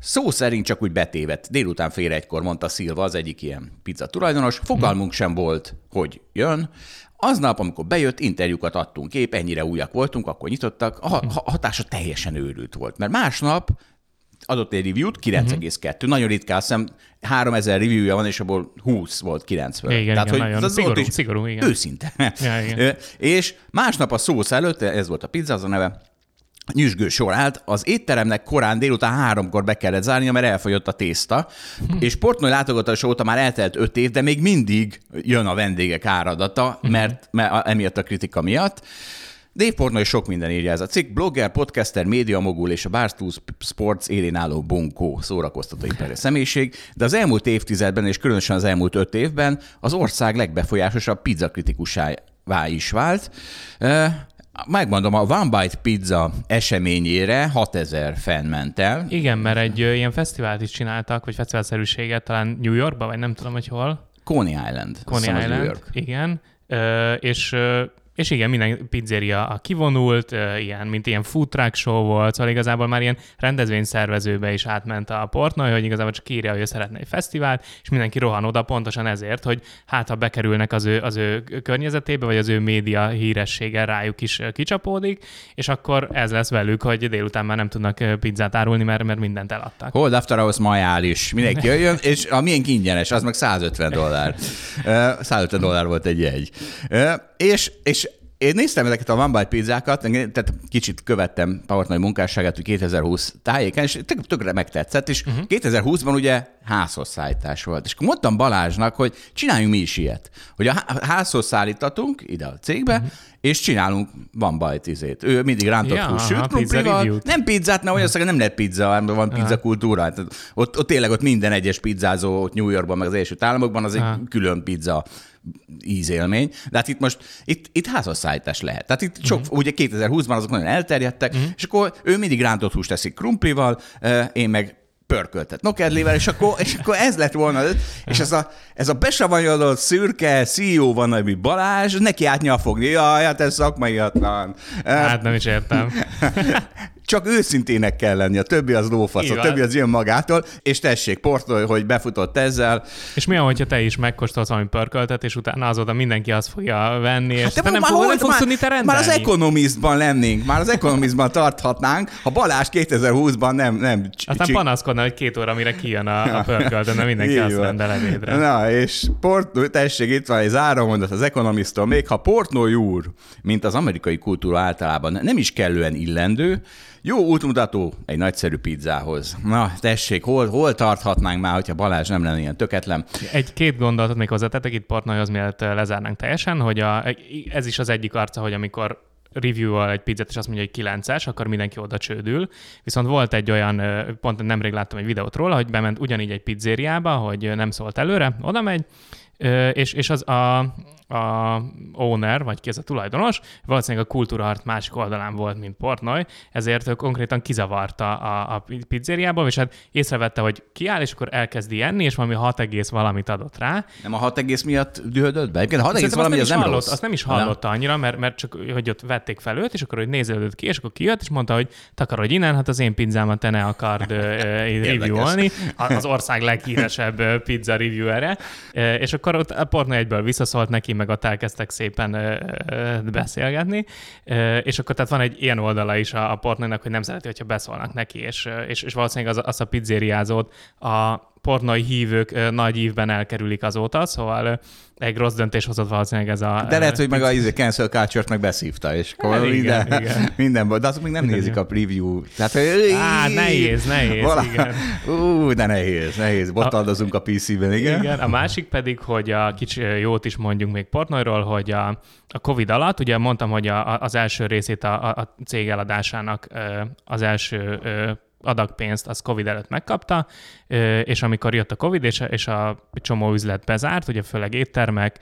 szó szerint csak úgy betévet. Délután fél egykor mondta Szilva, az egyik ilyen pizza tulajdonos, fogalmunk sem volt, hogy jön. Aznap, amikor bejött, interjúkat adtunk kép, ennyire újak voltunk, akkor nyitottak, a hatása teljesen őrült volt, mert másnap adott egy review-t, 9,2. Uh-huh. Nagyon ritkán, azt hiszem 3000 review-ja van, és abból 20 volt 90. Igen, Tehát, igen, hogy nagyon. Szigorú, is szigorú, igen. Őszinte. Ja, igen. és másnap a szósz előtt, ez volt a pizza, az a neve, nyüzsgő sor állt, az étteremnek korán délután háromkor be kellett zárnia, mert elfogyott a tészta, hm. és Portnoy látogatás óta már eltelt öt év, de még mindig jön a vendégek áradata, hm. mert, mert emiatt a kritika miatt. Dave Portnoy sok minden írja ez a cikk. Blogger, podcaster, médiamogul és a Barstool Sports élén álló bunkó szórakoztatóipari személyiség, de az elmúlt évtizedben és különösen az elmúlt öt évben az ország legbefolyásosabb pizzakritikusává is vált. Megmondom, a One Bite Pizza eseményére 6000 fan ment el. Igen, mert egy ilyen fesztivált is csináltak, vagy fesztiválszerűséget talán New Yorkban, vagy nem tudom, hogy hol. Coney Island. Coney Island, New York. igen. Ö, és és igen, minden pizzeria a kivonult, ilyen, mint ilyen food truck show volt, szóval igazából már ilyen rendezvényszervezőbe is átment a Portnoy, hogy igazából csak írja, hogy ő szeretne egy fesztivált, és mindenki rohan oda pontosan ezért, hogy hát ha bekerülnek az ő, az ő környezetébe, vagy az ő média híressége rájuk is kicsapódik, és akkor ez lesz velük, hogy délután már nem tudnak pizzát árulni, mert, mert mindent eladtak. Hold After Hours majális. Mindenki jöjjön, és a milyen ingyenes, az meg 150 dollár. 150 dollár volt egy jegy. És, és én néztem ezeket a One Bite pizzákat, tehát kicsit követtem Pavartnai munkásságát, hogy 2020 tájéken, és tök, tökre megtetszett, és uh-huh. 2020-ban ugye házhoz szállítás volt. És akkor mondtam Balázsnak, hogy csináljunk mi is ilyet, hogy a házhoz szállítatunk ide a cégbe, uh-huh. és csinálunk One Bite izét. Ő mindig rántott ja, hús, sőt, pizza Nem pizzát, mert olyan nem lehet pizza, van pizza kultúra. Ott, ott tényleg ott minden egyes pizzázó ott New Yorkban, meg az Egyesült Államokban az egy külön pizza ízélmény, de hát itt most, itt, itt házasszállítás lehet. Tehát itt sok, uh-huh. ugye 2020-ban azok nagyon elterjedtek, uh-huh. és akkor ő mindig rántott húst teszik krumplival, én meg pörköltet nokedlével, és akkor, és akkor ez lett volna. És ez a, ez a besavanyodott szürke CEO van, ami Balázs, neki átnyal fogni. Jaj, hát ez szakmaiatlan. Hát nem is értem. csak őszintének kell lenni, a többi az lófasz, a többi az jön magától, és tessék, Portnoy, hogy befutott ezzel. És mi, hogyha te is megkóstolsz valami pörköltet, és utána azóta mindenki azt fogja venni, és Hát te de nem, már, hol- nem fogsz már, tudni te már rendelni. az Economistban lennénk, már az Economistban tarthatnánk, ha Balázs 2020-ban nem, nem c- Aztán panaszkodna, hogy két óra, mire kijön a, a pörkölt, de mindenki azt rendel ebédre. Na, és Port, tessék, itt van egy zárómondat az Economistól, még ha Portnoy úr, mint az amerikai kultúra általában nem is kellően illendő, jó útmutató egy nagyszerű pizzához. Na, tessék, hol, hol tarthatnánk már, hogyha Balázs nem lenne ilyen töketlen? Egy-két gondolatot még hozzátettek itt Portnoyhoz, mielőtt lezárnánk teljesen, hogy a, ez is az egyik arca, hogy amikor review egy pizzát, és azt mondja, hogy 9-es, akkor mindenki oda csődül. Viszont volt egy olyan, pont nemrég láttam egy videót róla, hogy bement ugyanígy egy pizzériába, hogy nem szólt előre, oda megy, és, és az a, a owner, vagy ki ez a tulajdonos, valószínűleg a kultúrahart másik oldalán volt, mint Portnoy, ezért ő konkrétan kizavarta a, a pizzériából, és hát észrevette, hogy kiáll, és akkor elkezdi enni, és valami 6 egész valamit adott rá. Nem a 6 egész miatt dühödött be? Egyébként a 6 egész valami, az nem, nem is hallott, rossz. azt nem is Nem? hallotta annyira, mert, mert csak, hogy ott vették fel őt, és akkor hogy nézelődött ki, és akkor kijött, és mondta, hogy takarodj innen, hát az én pizzámat te ne akard reviewolni, az ország leghíresebb pizza reviewere, és akkor ott a Portnoy egyből visszaszólt neki, meg ott elkezdtek szépen beszélgetni, és akkor tehát van egy ilyen oldala is a, a Portnoynak, hogy nem szereti, hogyha beszólnak neki, és, és, és valószínűleg az, az a pizzériázót a pornoi hívők nagy ívben elkerülik azóta, szóval egy rossz döntés hozott valószínűleg ez a... De lehet, hogy meg a izé, cancel culture-t meg beszívta, és akkor Hát igen, minden, igen. minden, de azok még nem Igen, nézik igen. a preview. Tehát, Á, nehéz, nehéz, igen. Ú, de nehéz, nehéz. Botaldozunk a PC-ben, igen. Igen, a másik pedig, hogy a kicsi jót is mondjunk még Portnoyról, hogy a, a Covid alatt, ugye mondtam, hogy a, a- az első részét a, a- a cég eladásának az első ö, adagpénzt az Covid előtt megkapta, és amikor jött a Covid, és, és a csomó üzlet bezárt, ugye főleg éttermek,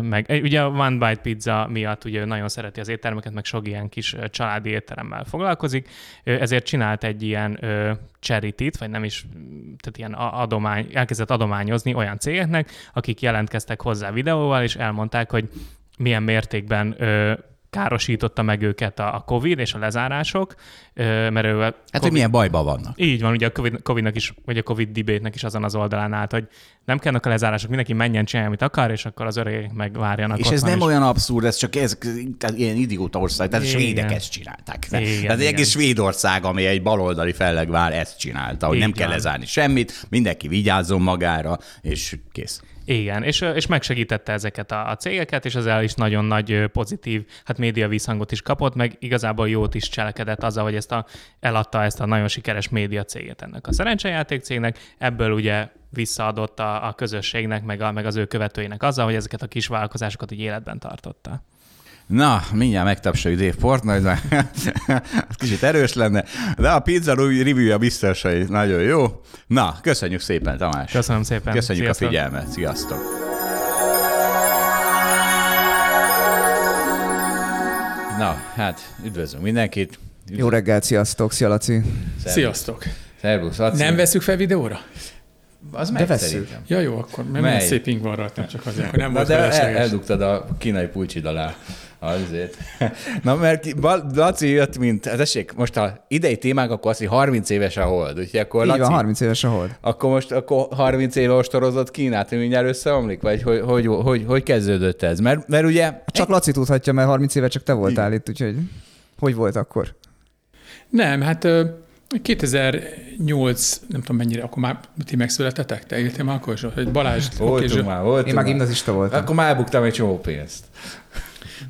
meg ugye a One Bite Pizza miatt ugye nagyon szereti az éttermeket, meg sok ilyen kis családi étteremmel foglalkozik, ezért csinált egy ilyen ö, charity vagy nem is, tehát ilyen a- adomány, elkezdett adományozni olyan cégeknek, akik jelentkeztek hozzá videóval, és elmondták, hogy milyen mértékben károsította meg őket a, COVID és a lezárások, mert ő Hát, hogy COVID, milyen bajban vannak. így van, ugye a COVID, Covid-nak is, vagy a Covid debate-nek is azon az oldalán állt, hogy nem kellnek a lezárások, mindenki menjen csinálni, amit akar, és akkor az öregek meg várjanak És ez nem olyan abszurd, ez csak ez, tehát ilyen idióta ország, tehát Igen. svédek ezt csinálták. Igen, tehát egy igen. egész Svédország, ami egy baloldali fellegvár, ezt csinálta, hogy Így nem kell lezárni semmit, mindenki vigyázzon magára, és kész. Igen, és, és megsegítette ezeket a, a cégeket, és ezzel is nagyon nagy pozitív, hát média visszhangot is kapott, meg igazából jót is cselekedett azzal, hogy ezt a, eladta ezt a nagyon sikeres média céget ennek a szerencsejáték cégnek, ebből ugye visszaadott a, a közösségnek, meg, a, meg az ő követőinek azzal, hogy ezeket a kis vállalkozásokat így életben tartotta. Na, mindjárt megtapsoljuk Dave Portnoy, mert ez kicsit erős lenne, de a pizza review-ja biztos, hogy nagyon jó. Na, köszönjük szépen, Tamás. Köszönöm szépen. Köszönjük Sziasztok. a figyelmet. Sziasztok. Na, hát üdvözlünk mindenkit. Jó reggelt, sziasztok, szia Laci. Sziasztok! Szervusz, Laci. Nem veszük fel videóra? Az De vesszük. szerintem. Ja, jó, akkor mert Mely? szép ing van rajtam, csak azért, akkor nem Na volt de el, eldugtad a kínai pulcsid alá azért. Na mert Laci jött, mint, hát tessék, most a idei témánk, akkor azt, hogy 30 éves a hold, úgyhogy akkor Így Laci, van, 30 éves a hold. akkor most akkor 30 éve ostorozott Kínát, hogy mindjárt összeomlik, vagy hogy, hogy, hogy, hogy kezdődött ez? Mert, mert ugye Csak Laci tudhatja, mert 30 éve csak te voltál itt, úgyhogy hogy volt akkor? Nem, hát ö, 2008, nem tudom mennyire, akkor már ti megszületetek? Te éltél már akkor is? Hogy Balázs, oké, voltunk Zsó- már, voltunk Én már már. gimnazista voltam. Akkor már elbuktam egy csomó pénzt.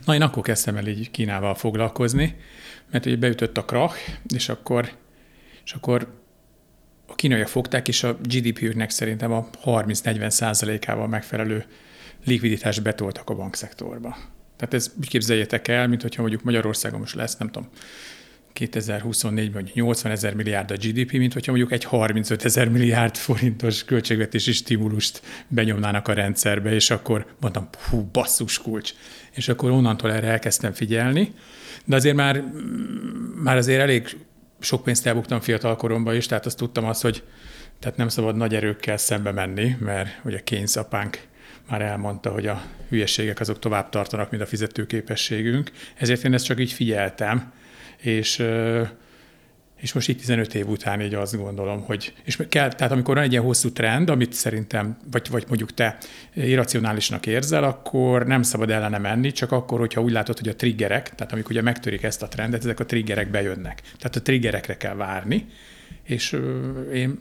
Na, én akkor kezdtem el így Kínával foglalkozni, mert ugye beütött a krach, és akkor, és akkor a kínaiak fogták, és a GDP-üknek szerintem a 30-40 százalékával megfelelő likviditást betoltak a bankszektorba. Tehát ez úgy képzeljétek el, mint hogyha mondjuk Magyarországon most lesz, nem tudom, 2024-ben mondjuk 80 ezer milliárd a GDP, mint hogyha mondjuk egy 35 ezer milliárd forintos költségvetési stimulust benyomnának a rendszerbe, és akkor mondtam, hú, basszus kulcs. És akkor onnantól erre elkezdtem figyelni, de azért már, már azért elég sok pénzt elbuktam fiatal koromban is, tehát azt tudtam azt, hogy tehát nem szabad nagy erőkkel szembe menni, mert ugye Keynes apánk már elmondta, hogy a hülyeségek azok tovább tartanak, mint a fizetőképességünk. Ezért én ezt csak így figyeltem, és, és most itt 15 év után így azt gondolom, hogy, és kell, tehát amikor van egy ilyen hosszú trend, amit szerintem, vagy, vagy mondjuk te irracionálisnak érzel, akkor nem szabad ellene menni, csak akkor, hogyha úgy látod, hogy a triggerek, tehát amikor ugye megtörik ezt a trendet, ezek a triggerek bejönnek. Tehát a triggerekre kell várni, és én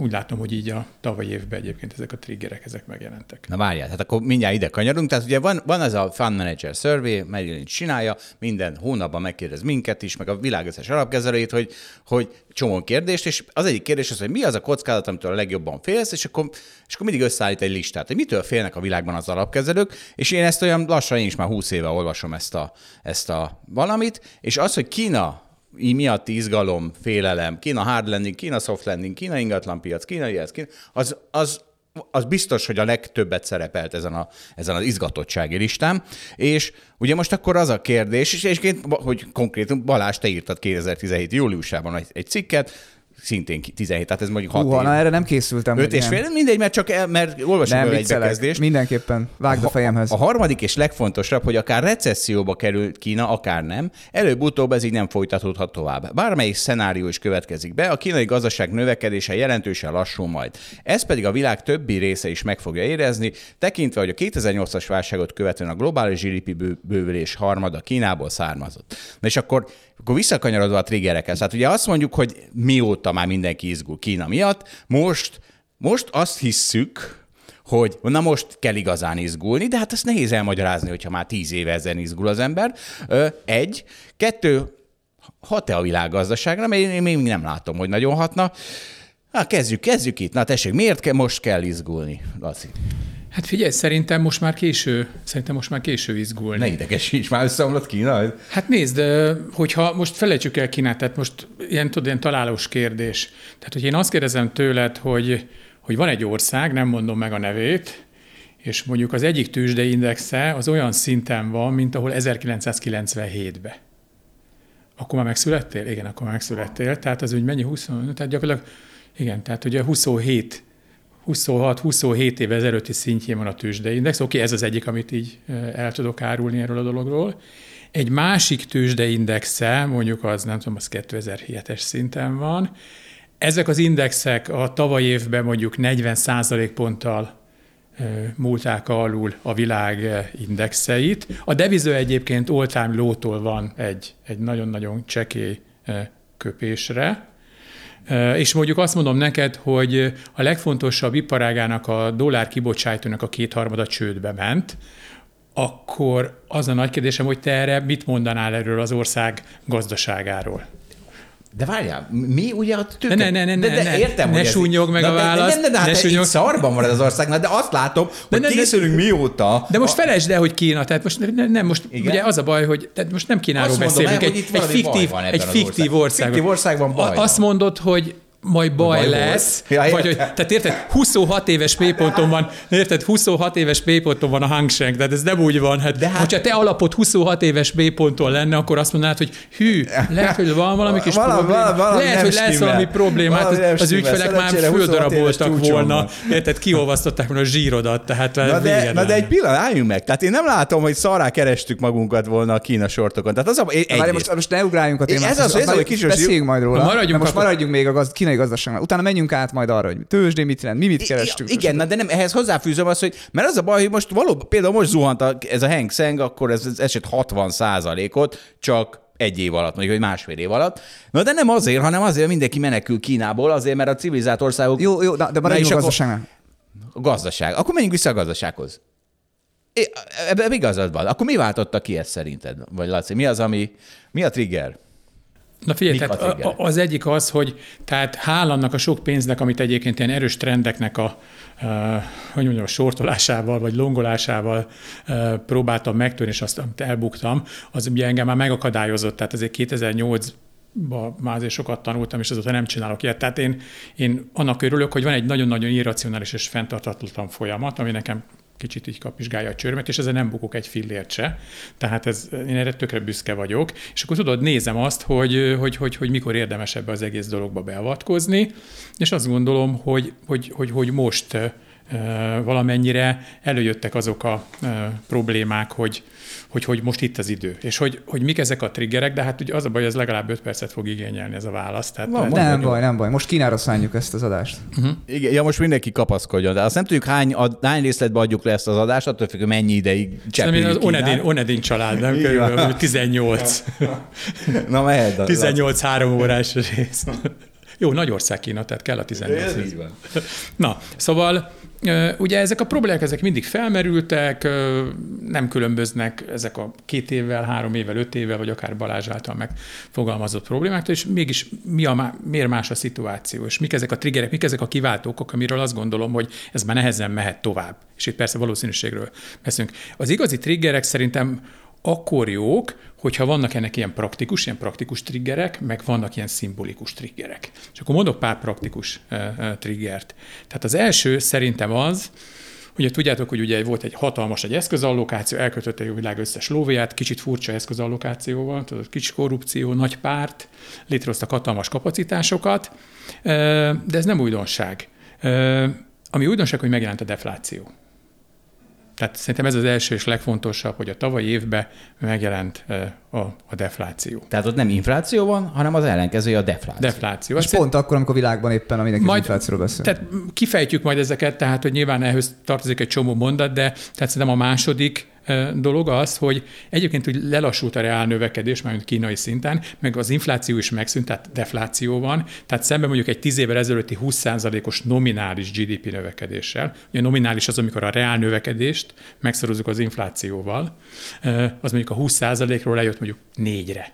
úgy látom, hogy így a tavalyi évben egyébként ezek a triggerek, ezek megjelentek. Na várjál, hát akkor mindjárt ide kanyarunk. Tehát ugye van, van ez a Fund Manager Survey, Marilyn csinálja, minden hónapban megkérdez minket is, meg a világ összes alapkezelőjét, hogy, hogy csomó kérdést, és az egyik kérdés az, hogy mi az a kockázat, amitől a legjobban félsz, és akkor, és akkor mindig összeállít egy listát, hogy mitől félnek a világban az alapkezelők, és én ezt olyan lassan, én is már 20 éve olvasom ezt a, ezt a valamit, és az, hogy Kína miatt izgalom, félelem, Kína hard landing, Kína soft landing, Kína ingatlanpiac, Kína ez, Kína, az, az, az biztos, hogy a legtöbbet szerepelt ezen, a, ezen az izgatottsági listán. És ugye most akkor az a kérdés, és egyébként, hogy konkrétan Balázs, te írtad 2017. júliusában egy, egy cikket, szintén 17, tehát ez mondjuk 6 Húha, na erre nem készültem. 5 és fél, mindegy, mert csak el, mert olvasok nem, egy bekezdést. Mindenképpen, vágd a fejemhez. A, a harmadik és legfontosabb, hogy akár recesszióba kerül Kína, akár nem, előbb-utóbb ez így nem folytatódhat tovább. Bármelyik szenárió is következik be, a kínai gazdaság növekedése jelentősen lassul majd. Ez pedig a világ többi része is meg fogja érezni, tekintve, hogy a 2008-as válságot követően a globális GDP bővülés harmada Kínából származott. Na és akkor akkor visszakanyarodva a triggerekhez. Hát ugye azt mondjuk, hogy mióta már mindenki izgul Kína miatt, most, most azt hisszük, hogy na most kell igazán izgulni, de hát ezt nehéz elmagyarázni, hogyha már tíz éve ezen izgul az ember. Egy. Kettő, hat-e a világgazdaságra, mert én még nem látom, hogy nagyon hatna. Na, kezdjük, kezdjük itt. Na tessék, miért kell, most kell izgulni, Laci? Hát figyelj, szerintem most már késő, szerintem most már késő izgulni. Ne idegesíts, már összeomlott Kína. Hát nézd, hogyha most felejtsük el Kínát, tehát most ilyen, tudod, ilyen találós kérdés. Tehát, hogy én azt kérdezem tőled, hogy, hogy van egy ország, nem mondom meg a nevét, és mondjuk az egyik tőzsdeindexe az olyan szinten van, mint ahol 1997-ben. Akkor már megszülettél? Igen, akkor már megszülettél. Tehát az úgy mennyi? 20, tehát gyakorlatilag, igen, tehát ugye 27 26-27 éve ezelőtti szintjén van a tőzsdeindex. Oké, okay, ez az egyik, amit így el tudok árulni erről a dologról. Egy másik tőzsdeindexe, mondjuk az, nem tudom, az 2007-es szinten van. Ezek az indexek a tavaly évben mondjuk 40 ponttal múlták alul a világ indexeit. A deviző egyébként all-time low van egy, egy nagyon-nagyon csekély köpésre, és mondjuk azt mondom neked, hogy a legfontosabb iparágának a dollár kibocsájtónak a kétharmada csődbe ment, akkor az a nagy kérdésem, hogy te erre mit mondanál erről az ország gazdaságáról? De várjál, mi ugye a tőke... Ne, ne, ne, ne, de, de ne, értem, ne súnyog meg a választ. Ne, ne, ne, ne, ne, ne szarban van ez az ország, de azt látom, hogy ne, készülünk ne, mióta. De most felejtsd el, hogy Kína, tehát most nem, ne, most Igen? ugye az a baj, hogy tehát most nem Kínáról azt beszélünk, mondom, egy, egy fiktív, egy fiktív ország. Fiktív országban baj Azt mondod, hogy majd baj, baj lesz. Ja, vagy, hogy, tehát érted, 26 éves mélyponton van, érted, 26 éves mélyponton van a Hang Seng, tehát ez nem úgy van. Hát, De hát, hogyha te alapot 26 éves mélyponton lenne, akkor azt mondanád, hogy hű, lehet, hogy van valami kis valami, probléma. Valami lehet, hogy lesz valami probléma, hát az, az ügyfelek már földaraboltak volna. Érted, kiolvasztották volna a zsírodat, tehát na de, na de egy pillanat, álljunk meg. Tehát én nem látom, hogy szarrá kerestük magunkat volna a Kína sortokon. Tehát az a, egy, most, most ne ugráljunk a témát. Ez az, ez az, hogy kis Beszéljünk majd róla. Maradjunk, most maradjunk még a gaz, kínai gazdaságnál. Utána menjünk át majd arra, hogy tőzsdé mit jelent, mi mit kerestünk. Igen, na, de nem, ehhez hozzáfűzöm azt, hogy mert az a baj, hogy most valóban, például most zuhant a, ez a Heng Seng, akkor ez, ez eset 60 ot csak egy év alatt, mondjuk, hogy másfél év alatt. Na de nem azért, hanem azért mindenki menekül Kínából, azért, mert a civilizált országok... Jó, jó, de, de maradjunk a gazdaságnál. A gazdaság. Akkor menjünk vissza a gazdasághoz. Ebben igazad van. Akkor mi váltotta ki ezt szerinted? Vagy Laci, mi az, ami, mi a trigger? Na figyelj, tehát az egyik az, hogy tehát hála annak a sok pénznek, amit egyébként ilyen erős trendeknek a, uh, hogy mondjam, a sortolásával vagy longolásával uh, próbáltam megtörni, és azt elbuktam, az ugye engem már megakadályozott. Tehát azért 2008 már azért sokat tanultam, és azóta nem csinálok ilyet. Tehát én, én annak örülök, hogy van egy nagyon-nagyon irracionális és fenntartatlan folyamat, ami nekem kicsit így kapizsgálja a csörmet, és ezzel nem bukok egy fillért se. Tehát ez, én erre tökre büszke vagyok. És akkor tudod, nézem azt, hogy, hogy, hogy, hogy mikor érdemes ebbe az egész dologba beavatkozni, és azt gondolom, hogy, hogy, hogy, hogy most valamennyire előjöttek azok a problémák, hogy, hogy, hogy most itt az idő, és hogy, hogy mik ezek a triggerek, de hát ugye az a baj, hogy ez legalább 5 percet fog igényelni ez a válasz. Tehát nem, nem baj, nem baj. Most Kínára szálljuk ezt az adást. Uh-huh. Igen, ja, most mindenki kapaszkodjon, de azt nem tudjuk, hány, ad, hány részletbe adjuk le ezt az adást, attól függ, mennyi ideig cseppüljük az Onedin, Onedin család, nem? Körülbelül 18. Na mehet. 18 három órás rész. Jó, nagy ország Kína, tehát kell a 18. Ez így van. Na, szóval Ugye ezek a problémák ezek mindig felmerültek, nem különböznek ezek a két évvel, három évvel, öt évvel, vagy akár Balázs által megfogalmazott problémáktól, és mégis mi a, miért más a szituáció, és mik ezek a triggerek, mik ezek a kiváltók, amiről azt gondolom, hogy ez már nehezen mehet tovább. És itt persze valószínűségről beszélünk. Az igazi triggerek szerintem akkor jók, hogyha vannak ennek ilyen praktikus, ilyen praktikus triggerek, meg vannak ilyen szimbolikus triggerek. És akkor mondok pár praktikus triggert. Tehát az első szerintem az, Ugye tudjátok, hogy ugye volt egy hatalmas egy eszközallokáció, elkötötte a világ összes lóvéját, kicsit furcsa eszközallokációval, tudod, kicsi korrupció, nagy párt, létrehoztak hatalmas kapacitásokat, de ez nem újdonság. Ami újdonság, hogy megjelent a defláció. Tehát szerintem ez az első és legfontosabb, hogy a tavalyi évben megjelent a, a defláció. Tehát ott nem infláció van, hanem az ellenkezője a defláció. Defláció. És pont akkor, amikor a világban éppen a mindenki majd, inflációról beszél. Tehát kifejtjük majd ezeket, tehát hogy nyilván ehhez tartozik egy csomó mondat, de tehát szerintem a második dolog az, hogy egyébként hogy lelassult a reál növekedés, mármint kínai szinten, meg az infláció is megszűnt, tehát defláció van, tehát szemben mondjuk egy 10 évvel ezelőtti 20%-os nominális GDP növekedéssel, ugye nominális az, amikor a reál növekedést megszorozzuk az inflációval, az mondjuk a 20%-ról lejött mondjuk négyre.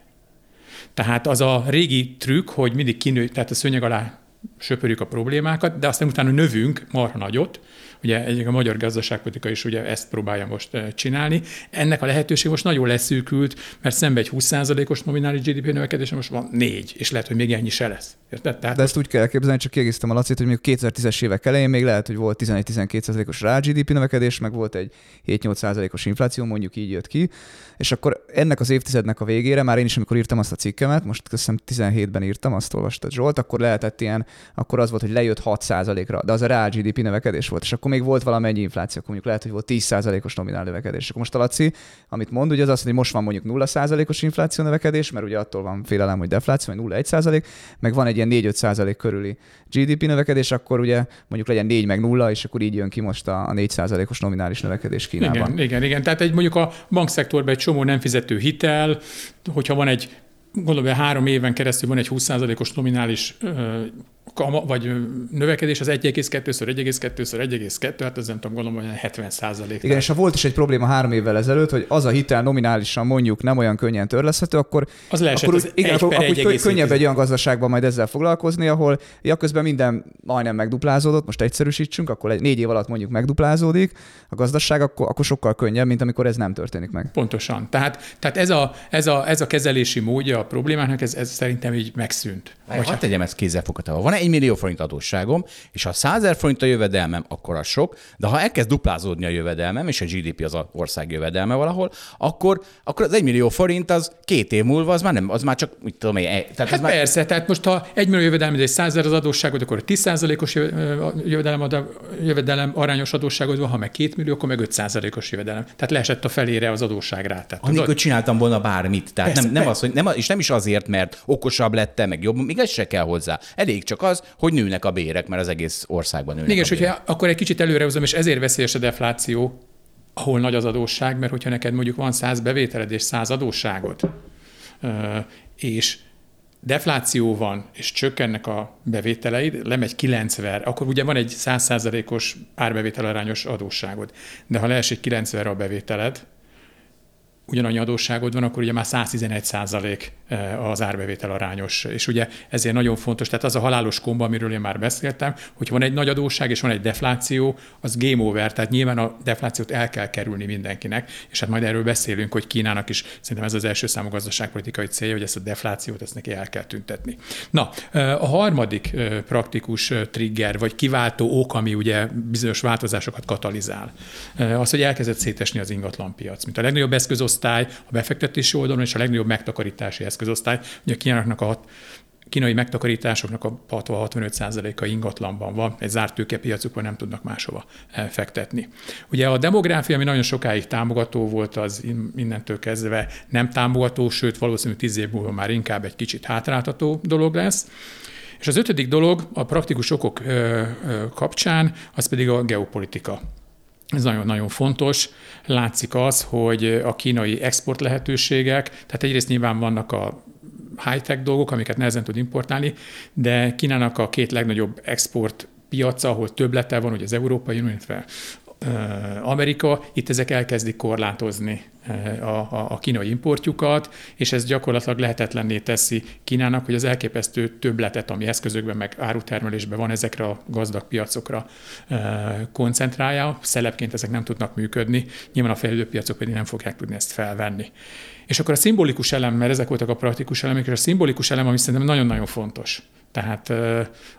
Tehát az a régi trükk, hogy mindig kinő, tehát a szőnyeg alá söpörjük a problémákat, de aztán utána növünk marha nagyot, Ugye egyik a magyar gazdaságpolitika is ugye ezt próbálja most csinálni. Ennek a lehetőség most nagyon leszűkült, mert szembe egy 20%-os nominális GDP növekedés, most van négy, és lehet, hogy még ennyi se lesz. Érted? Tehát De ezt úgy kell elképzelni, csak kiegészítem a Lacit, hogy még 2010-es évek elején még lehet, hogy volt 11-12%-os rá GDP növekedés, meg volt egy 7-8%-os infláció, mondjuk így jött ki, és akkor ennek az évtizednek a végére, már én is, amikor írtam azt a cikkemet, most köszönöm 17-ben írtam, azt olvastad Zsolt, akkor lehetett ilyen, akkor az volt, hogy lejött 6%-ra, de az a rá GDP növekedés volt, és akkor még volt valamennyi infláció, akkor mondjuk lehet, hogy volt 10%-os nominál növekedés. Akkor most a Laci, amit mond, ugye az az, hogy most van mondjuk 0%-os infláció növekedés, mert ugye attól van félelem, hogy defláció, vagy 0,1%, meg van egy ilyen 4-5% körüli GDP növekedés, akkor ugye mondjuk legyen 4 meg 0, és akkor így jön ki most a 4%-os nominális növekedés Kínában. Igen, igen, igen. Tehát egy mondjuk a bankszektorban egy csomó nem fizető hitel, hogyha van egy gondolom, hogy három éven keresztül van egy 20%-os nominális vagy növekedés az 1,2-ször, 1,2-ször, 1,2, hát ez nem tudom, gondolom, hogy 70 százalék. Igen, és ha volt is egy probléma három évvel ezelőtt, hogy az a hitel nominálisan mondjuk nem olyan könnyen törleszthető, akkor, az leesett, akkor, az igen, akkor, akkor kö, könnyebb egy olyan gazdaságban majd ezzel foglalkozni, ahol ja, közben minden majdnem megduplázódott, most egyszerűsítsünk, akkor egy négy év alatt mondjuk megduplázódik a gazdaság, akkor, akkor sokkal könnyebb, mint amikor ez nem történik meg. Pontosan. Tehát, tehát ez, a, ez, a, ez a kezelési módja a problémának, ez, ez szerintem így megszűnt. Vagy hát tegyem ezt kézzelfoghatóval. Van 1 millió forint adósságom, és ha 100 ezer forint a jövedelmem, akkor az sok, de ha elkezd duplázódni a jövedelmem, és a GDP az a ország jövedelme valahol, akkor, akkor az 1 millió forint az két év múlva, az már nem, az már csak, mit tudom én, tehát hát már... persze, tehát most ha 1 millió jövedelem, egy 100 ezer az adósságot, akkor 10%-os jövedelem, jövedelem arányos adósságot van, ha meg 2 millió, akkor meg 5%-os jövedelem. Tehát leesett a felére az adósság rá. Tehát, Amikor csináltam volna bármit. Tehát persze, nem, nem az, hogy nem, és nem is azért, mert okosabb lettem, meg jobb, még ez se kell hozzá. Elég csak az, hogy nőnek a bérek, mert az egész országban nőnek Igen, és hogyha akkor egy kicsit előrehozom, és ezért veszélyes a defláció, ahol nagy az adósság, mert hogyha neked mondjuk van 100 bevételed és 100 adósságod, és defláció van, és csökkennek a bevételeid, lemegy 90, akkor ugye van egy 100%-os árbevétel arányos adósságod. De ha leesik 90 a bevételed, ugyanannyi adósságod van, akkor ugye már 111 százalék eh, az árbevétel arányos. És ugye ezért nagyon fontos, tehát az a halálos komba, amiről én már beszéltem, hogy van egy nagy adósság és van egy defláció, az game over, tehát nyilván a deflációt el kell kerülni mindenkinek, és hát majd erről beszélünk, hogy Kínának is szerintem ez az első számú gazdaságpolitikai célja, hogy ezt a deflációt ezt neki el kell tüntetni. Na, eh, a harmadik eh, praktikus trigger, vagy kiváltó ok, ami ugye bizonyos változásokat katalizál, az, hogy elkezdett szétesni az ingatlanpiac. Mint a legnagyobb eszközosztály a befektetési oldalon, és a legnagyobb megtakarítási eszközosztály. Ugye a Kínálaknak a kínai megtakarításoknak a 60-65%-a ingatlanban van, egy zárt tőkepiacukban nem tudnak máshova fektetni. Ugye a demográfia, ami nagyon sokáig támogató volt, az innentől kezdve nem támogató, sőt valószínűleg tíz év múlva már inkább egy kicsit hátráltató dolog lesz. És az ötödik dolog a praktikus okok kapcsán, az pedig a geopolitika. Ez nagyon-nagyon fontos. Látszik az, hogy a kínai export lehetőségek, tehát egyrészt nyilván vannak a high-tech dolgok, amiket nehezen tud importálni, de Kínának a két legnagyobb export piaca, ahol többlete van, hogy az Európai Unió, illetve Amerika, itt ezek elkezdik korlátozni a, a, a kínai importjukat, és ez gyakorlatilag lehetetlenné teszi Kínának, hogy az elképesztő többletet, ami eszközökben meg árutermelésben van, ezekre a gazdag piacokra koncentrálja. Szelepként ezek nem tudnak működni, nyilván a fejlődő piacok pedig nem fogják tudni ezt felvenni. És akkor a szimbolikus elem, mert ezek voltak a praktikus elemek, és a szimbolikus elem, ami szerintem nagyon-nagyon fontos, tehát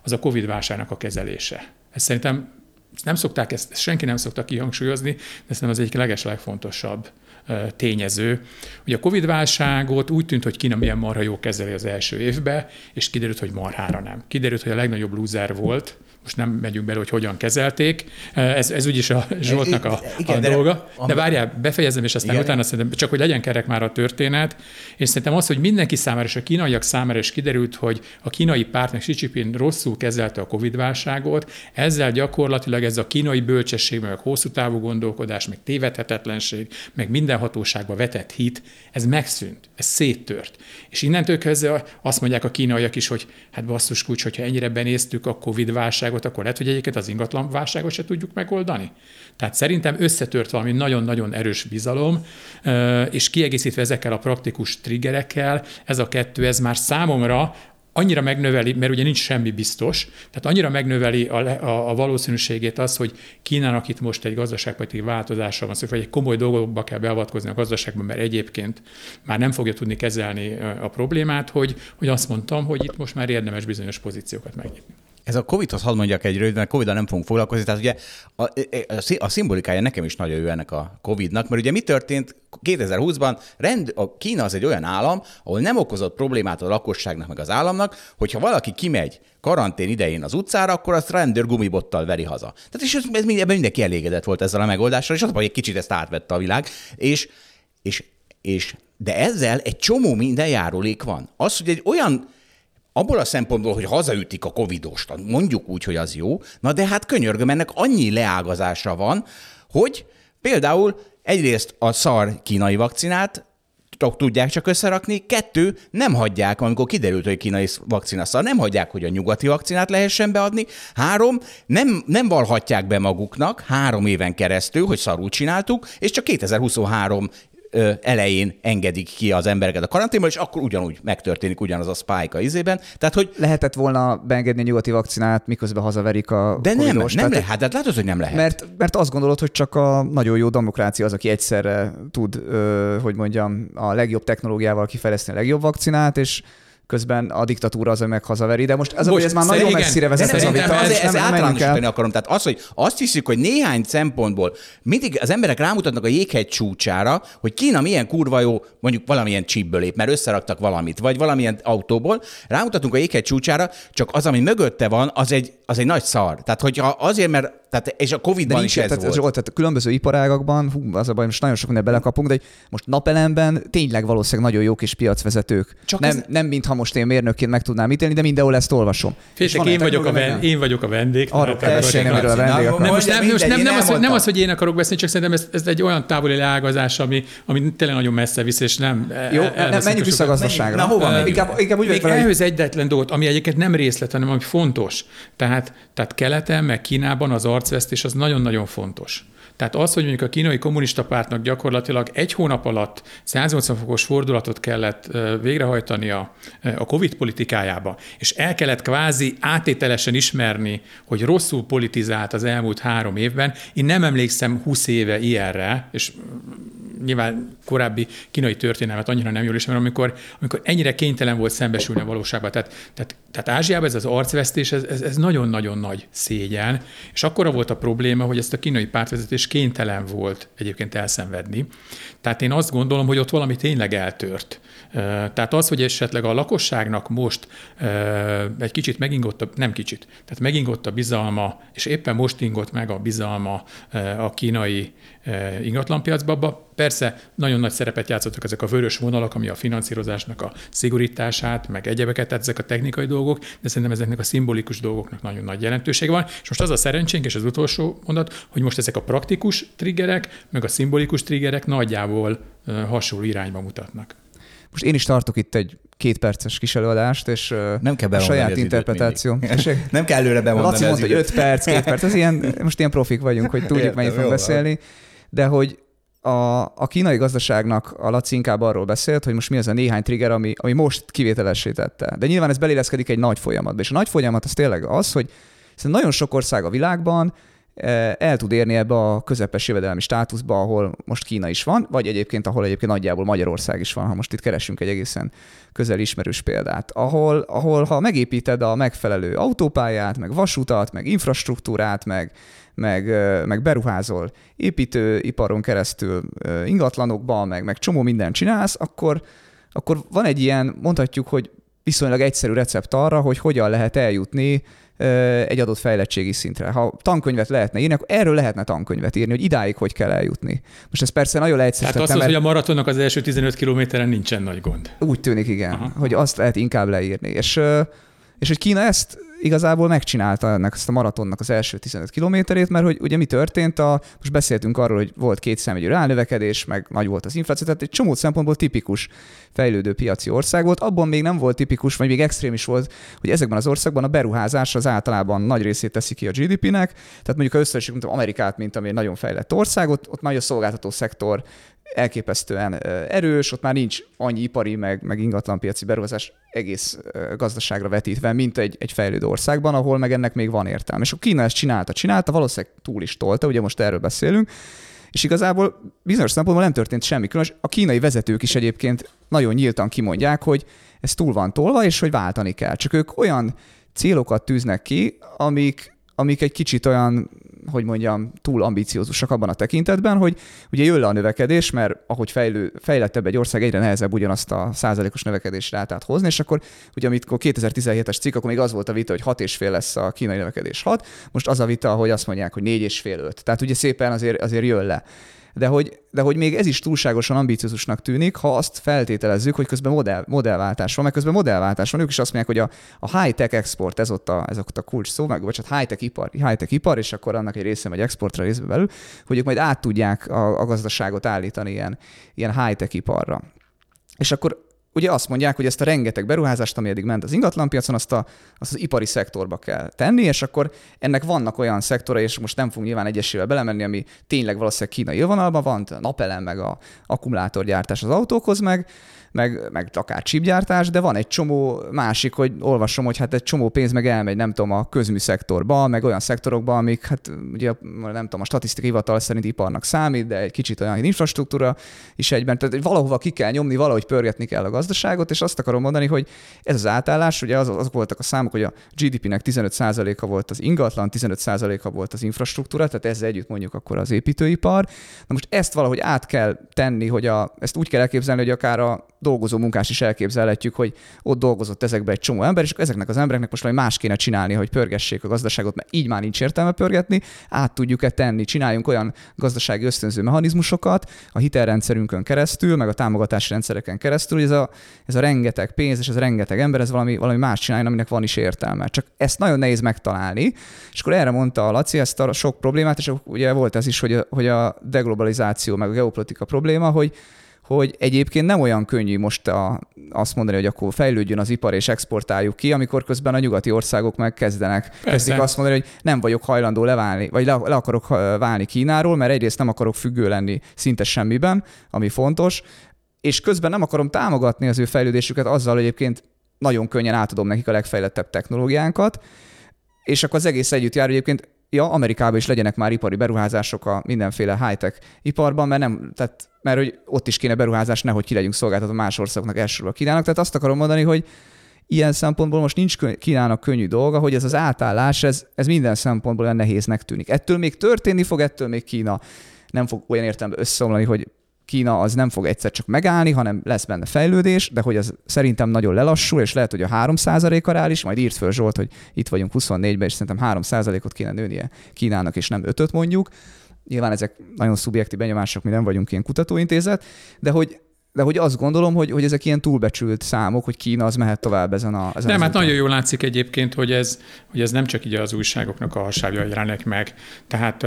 az a Covid válságnak a kezelése. Ez szerintem nem szokták ezt, senki nem szokta kihangsúlyozni, de szerintem az egyik leges legfontosabb tényező. Ugye a Covid-válságot úgy tűnt, hogy Kína milyen marha jó kezeli az első évbe, és kiderült, hogy marhára nem. Kiderült, hogy a legnagyobb loser volt, most nem megyünk bele, hogy hogyan kezelték. Ez, ez úgyis a Zsoltnak a, igen, a de dolga. De várjál, befejezem, és aztán igen. utána szerintem csak, hogy legyen kerek már a történet. És szerintem az, hogy mindenki számára, és a kínaiak számára is kiderült, hogy a kínai pártnak Xi Jinping rosszul kezelte a Covid-válságot, ezzel gyakorlatilag ez a kínai bölcsesség, meg a hosszú távú gondolkodás, meg tévedhetetlenség, meg minden hatóságba vetett hit, ez megszűnt, ez széttört. És innentől kezdve azt mondják a kínaiak is, hogy hát basszus kulcs, hogyha ennyire benéztük a Covid-válságot, válságot, akkor lehet, hogy egyébként az ingatlan válságot se tudjuk megoldani. Tehát szerintem összetört valami nagyon-nagyon erős bizalom, és kiegészítve ezekkel a praktikus triggerekkel, ez a kettő, ez már számomra annyira megnöveli, mert ugye nincs semmi biztos, tehát annyira megnöveli a, a, a valószínűségét az, hogy Kínának itt most egy gazdaságpolitikai változásra van szó, egy komoly dolgokba kell beavatkozni a gazdaságban, mert egyébként már nem fogja tudni kezelni a problémát, hogy, hogy azt mondtam, hogy itt most már érdemes bizonyos pozíciókat megnyitni. Ez a Covid-hoz hadd mondjak egy rövid, mert covid nem fogunk foglalkozni. Tehát ugye a, a, a szimbolikája nekem is nagyon jó ennek a Covid-nak, mert ugye mi történt 2020-ban? Rend, a Kína az egy olyan állam, ahol nem okozott problémát a lakosságnak meg az államnak, hogyha valaki kimegy karantén idején az utcára, akkor azt rendőr gumibottal veri haza. Tehát és ez, ez ebben mindenki elégedett volt ezzel a megoldással, és az, hogy egy kicsit ezt átvette a világ, és, és, és de ezzel egy csomó minden járulék van. Az, hogy egy olyan abból a szempontból, hogy hazaütik a covidost, mondjuk úgy, hogy az jó, na de hát könyörgöm, ennek annyi leágazása van, hogy például egyrészt a szar kínai vakcinát tudják csak összerakni, kettő, nem hagyják, amikor kiderült, hogy kínai vakcina szar, nem hagyják, hogy a nyugati vakcinát lehessen beadni, három, nem, nem valhatják be maguknak három éven keresztül, hogy szarul csináltuk, és csak 2023 elején engedik ki az embereket a karanténból, és akkor ugyanúgy megtörténik ugyanaz a spike a izében. Tehát, hogy... Lehetett volna beengedni a nyugati vakcinát, miközben hazaverik a De nem, nem tehát, lehet, hát látod, hogy nem lehet. Mert, mert azt gondolod, hogy csak a nagyon jó demokrácia az, aki egyszerre tud, hogy mondjam, a legjobb technológiával kifejleszteni a legjobb vakcinát, és közben a diktatúra az, meg hazaveri, de most ez, most, ez már nagyon igen, messzire vezet ez a vita. Ez, ez általánosítani akarom. Tehát az, hogy azt hiszik, hogy néhány szempontból mindig az emberek rámutatnak a jéghegy csúcsára, hogy Kína milyen kurva jó, mondjuk valamilyen csípből lép, mert összeraktak valamit, vagy valamilyen autóból, rámutatunk a jéghegy csúcsára, csak az, ami mögötte van, az egy, az egy nagy szar. Tehát, hogyha azért, mert tehát, és a Covid-ban is ez tehát, volt. Zsolt, tehát a különböző iparágakban, hú, az a baj, most nagyon sok minden belekapunk, de most napelemben tényleg valószínűleg nagyon jó kis piacvezetők. Csak nem, ez... nem mintha most én mérnökként meg tudnám ítélni, de mindenhol ezt olvasom. Féltek, én, vagyok a ven, én vagyok a vendég. Arra kell beszélni, amiről a vendég nem, most nem, most nem, nem, az, nem az, hogy én akarok beszélni, csak szerintem ez, ez egy olyan távoli leágazás, ami, ami tényleg nagyon messze visz, és nem Jó, nem, menjünk vissza a gazdaságra. Na, hova inkább, inkább úgy még ehhez egyetlen dolgot, ami egyébként nem részlet, hanem ami fontos. Tehát, tehát keleten, meg Kínában az arcvesztés az nagyon nagyon fontos. Tehát az, hogy mondjuk a kínai kommunista pártnak gyakorlatilag egy hónap alatt 180 fokos fordulatot kellett végrehajtani a, a COVID politikájába, és el kellett kvázi átételesen ismerni, hogy rosszul politizált az elmúlt három évben. Én nem emlékszem 20 éve ilyenre, és nyilván korábbi kínai történelmet annyira nem jól ismerem, amikor, amikor ennyire kénytelen volt szembesülni a valóságban. Tehát, tehát, tehát Ázsiában ez az arcvesztés, ez, ez, ez nagyon-nagyon nagy szégyen, és akkora volt a probléma, hogy ezt a kínai pártvezetés kénytelen volt egyébként elszenvedni. Tehát én azt gondolom, hogy ott valami tényleg eltört. Tehát az, hogy esetleg a lakosságnak most egy kicsit megingott, a, nem kicsit, tehát megingott a bizalma, és éppen most ingott meg a bizalma a kínai ingatlanpiacba, persze nagyon nagy szerepet játszottak ezek a vörös vonalak, ami a finanszírozásnak a szigorítását, meg egyebeket, tehát ezek a technikai dolgok, de szerintem ezeknek a szimbolikus dolgoknak nagyon nagy jelentősége van. És most az a szerencsénk, és az utolsó mondat, hogy most ezek a praktikus triggerek, meg a szimbolikus triggerek nagyjából hasonló irányba mutatnak. Most én is tartok itt egy két perces kis előadást, és nem kell a saját interpretáció. nem kell előre bemondani Laci mondta, hogy öt perc, két perc, ez ilyen, most ilyen profik vagyunk, hogy tudjuk, mennyit fogunk beszélni, de hogy a, a kínai gazdaságnak a Laci inkább arról beszélt, hogy most mi az a néhány trigger, ami, ami most kivételessé tette. De nyilván ez beléleszkedik egy nagy folyamatba. És a nagy folyamat az tényleg az, hogy nagyon sok ország a világban E, el tud érni ebbe a közepes jövedelmi státuszba, ahol most Kína is van, vagy egyébként, ahol egyébként nagyjából Magyarország is van, ha most itt keresünk egy egészen közel ismerős példát, ahol, ahol ha megépíted a megfelelő autópályát, meg vasutat, meg infrastruktúrát, meg, meg, meg beruházol építőiparon keresztül ingatlanokba, meg, meg csomó mindent csinálsz, akkor, akkor van egy ilyen, mondhatjuk, hogy viszonylag egyszerű recept arra, hogy hogyan lehet eljutni egy adott fejlettségi szintre. Ha tankönyvet lehetne írni, akkor erről lehetne tankönyvet írni, hogy idáig hogy kell eljutni. Most ez persze nagyon leegyszerű. Tehát azt, mert... hogy a maratonnak az első 15 kilométeren nincsen nagy gond. Úgy tűnik, igen, Aha. hogy azt lehet inkább leírni. És, és hogy Kína ezt igazából megcsinálta ennek ezt a maratonnak az első 15 kilométerét, mert hogy ugye mi történt, a, most beszéltünk arról, hogy volt két személyű ránövekedés, meg nagy volt az infláció, tehát egy csomó szempontból tipikus fejlődő piaci ország volt. Abban még nem volt tipikus, vagy még extrém is volt, hogy ezekben az országban a beruházás az általában nagy részét teszi ki a GDP-nek. Tehát mondjuk ha összesítünk Amerikát, mint ami egy nagyon fejlett ország, ott, ott nagy a szolgáltató szektor elképesztően erős, ott már nincs annyi ipari, meg, meg ingatlanpiaci beruházás egész gazdaságra vetítve, mint egy, egy fejlődő országban, ahol meg ennek még van értelme. És a Kína ezt csinálta, csinálta, valószínűleg túl is tolta, ugye most erről beszélünk, és igazából bizonyos szempontból nem történt semmi különös. A kínai vezetők is egyébként nagyon nyíltan kimondják, hogy ez túl van tolva, és hogy váltani kell. Csak ők olyan célokat tűznek ki, amik, amik egy kicsit olyan hogy mondjam, túl ambiciózusak abban a tekintetben, hogy ugye jön le a növekedés, mert ahogy fejlő, fejlettebb egy ország, egyre nehezebb ugyanazt a százalékos növekedés rátát hozni, és akkor ugye amikor 2017-es cikk, akkor még az volt a vita, hogy 6,5 lesz a kínai növekedés 6, most az a vita, hogy azt mondják, hogy 4,5-5. Tehát ugye szépen azért, azért jön le de hogy, de hogy még ez is túlságosan ambiciózusnak tűnik, ha azt feltételezzük, hogy közben modell, modellváltás van, mert közben modellváltás van. Ők is azt mondják, hogy a, a high-tech export, ez ott a, ez ott a kulcs szó, meg, vagy hát high-tech ipar, high-tech ipar, és akkor annak egy része megy exportra részbe belül, hogy ők majd át tudják a, a gazdaságot állítani ilyen, ilyen high-tech iparra. És akkor ugye azt mondják, hogy ezt a rengeteg beruházást, ami eddig ment az ingatlanpiacon, azt, a, azt az ipari szektorba kell tenni, és akkor ennek vannak olyan szektora, és most nem fogunk nyilván egyesével belemenni, ami tényleg valószínűleg kínai élvonalban van, a napelem, meg a akkumulátorgyártás az autókhoz, meg meg, meg akár csipgyártás, de van egy csomó másik, hogy olvasom, hogy hát egy csomó pénz meg elmegy, nem tudom, a közműszektorba, meg olyan szektorokba, amik, hát ugye nem tudom, a statisztikai hivatal szerint iparnak számít, de egy kicsit olyan infrastruktúra is egyben. Tehát valahova ki kell nyomni, valahogy pörgetni kell a gazdaságot, és azt akarom mondani, hogy ez az átállás, ugye az, azok voltak a számok, hogy a GDP-nek 15%-a volt az ingatlan, 15%-a volt az infrastruktúra, tehát ezzel együtt mondjuk akkor az építőipar. Na most ezt valahogy át kell tenni, hogy a, ezt úgy kell elképzelni, hogy akár a dolgozó munkás is elképzelhetjük, hogy ott dolgozott ezekbe egy csomó ember, és ezeknek az embereknek most valami más kéne csinálni, hogy pörgessék a gazdaságot, mert így már nincs értelme pörgetni, át tudjuk-e tenni, csináljunk olyan gazdasági ösztönző mechanizmusokat a hitelrendszerünkön keresztül, meg a támogatási rendszereken keresztül, hogy ez a, ez a rengeteg pénz és ez a rengeteg ember, ez valami, valami más csináljon, aminek van is értelme. Csak ezt nagyon nehéz megtalálni. És akkor erre mondta a Laci ezt a sok problémát, és ugye volt ez is, hogy a, hogy a deglobalizáció, meg a geopolitika probléma, hogy hogy egyébként nem olyan könnyű most a, azt mondani, hogy akkor fejlődjön az ipar és exportáljuk ki, amikor közben a nyugati országok meg kezdenek, kezdik azt mondani, hogy nem vagyok hajlandó leválni, vagy le, le akarok válni Kínáról, mert egyrészt nem akarok függő lenni szinte semmiben, ami fontos, és közben nem akarom támogatni az ő fejlődésüket azzal, hogy egyébként nagyon könnyen átadom nekik a legfejlettebb technológiánkat, és akkor az egész együtt jár, hogy egyébként ja, Amerikában is legyenek már ipari beruházások a mindenféle high-tech iparban, mert nem, tehát, mert hogy ott is kéne beruházás, nehogy ki legyünk szolgáltatva más országoknak elsőről Kínának. Tehát azt akarom mondani, hogy ilyen szempontból most nincs Kínának könnyű dolga, hogy ez az átállás, ez, ez minden szempontból olyan nehéznek tűnik. Ettől még történni fog, ettől még Kína nem fog olyan értelemben összeomlani, hogy Kína az nem fog egyszer csak megállni, hanem lesz benne fejlődés, de hogy az szerintem nagyon lelassul, és lehet, hogy a 3%-a reális, majd írt föl Zsolt, hogy itt vagyunk 24-ben, és szerintem 3%-ot kéne nőnie Kínának, és nem 5 mondjuk. Nyilván ezek nagyon szubjektív benyomások, mi nem vagyunk ilyen kutatóintézet, de hogy de hogy azt gondolom, hogy, hogy ezek ilyen túlbecsült számok, hogy Kína az mehet tovább ezen a ezen Nem, hát nagyon jól látszik egyébként, hogy ez, hogy ez nem csak így az újságoknak a hasábja jelenek meg. Tehát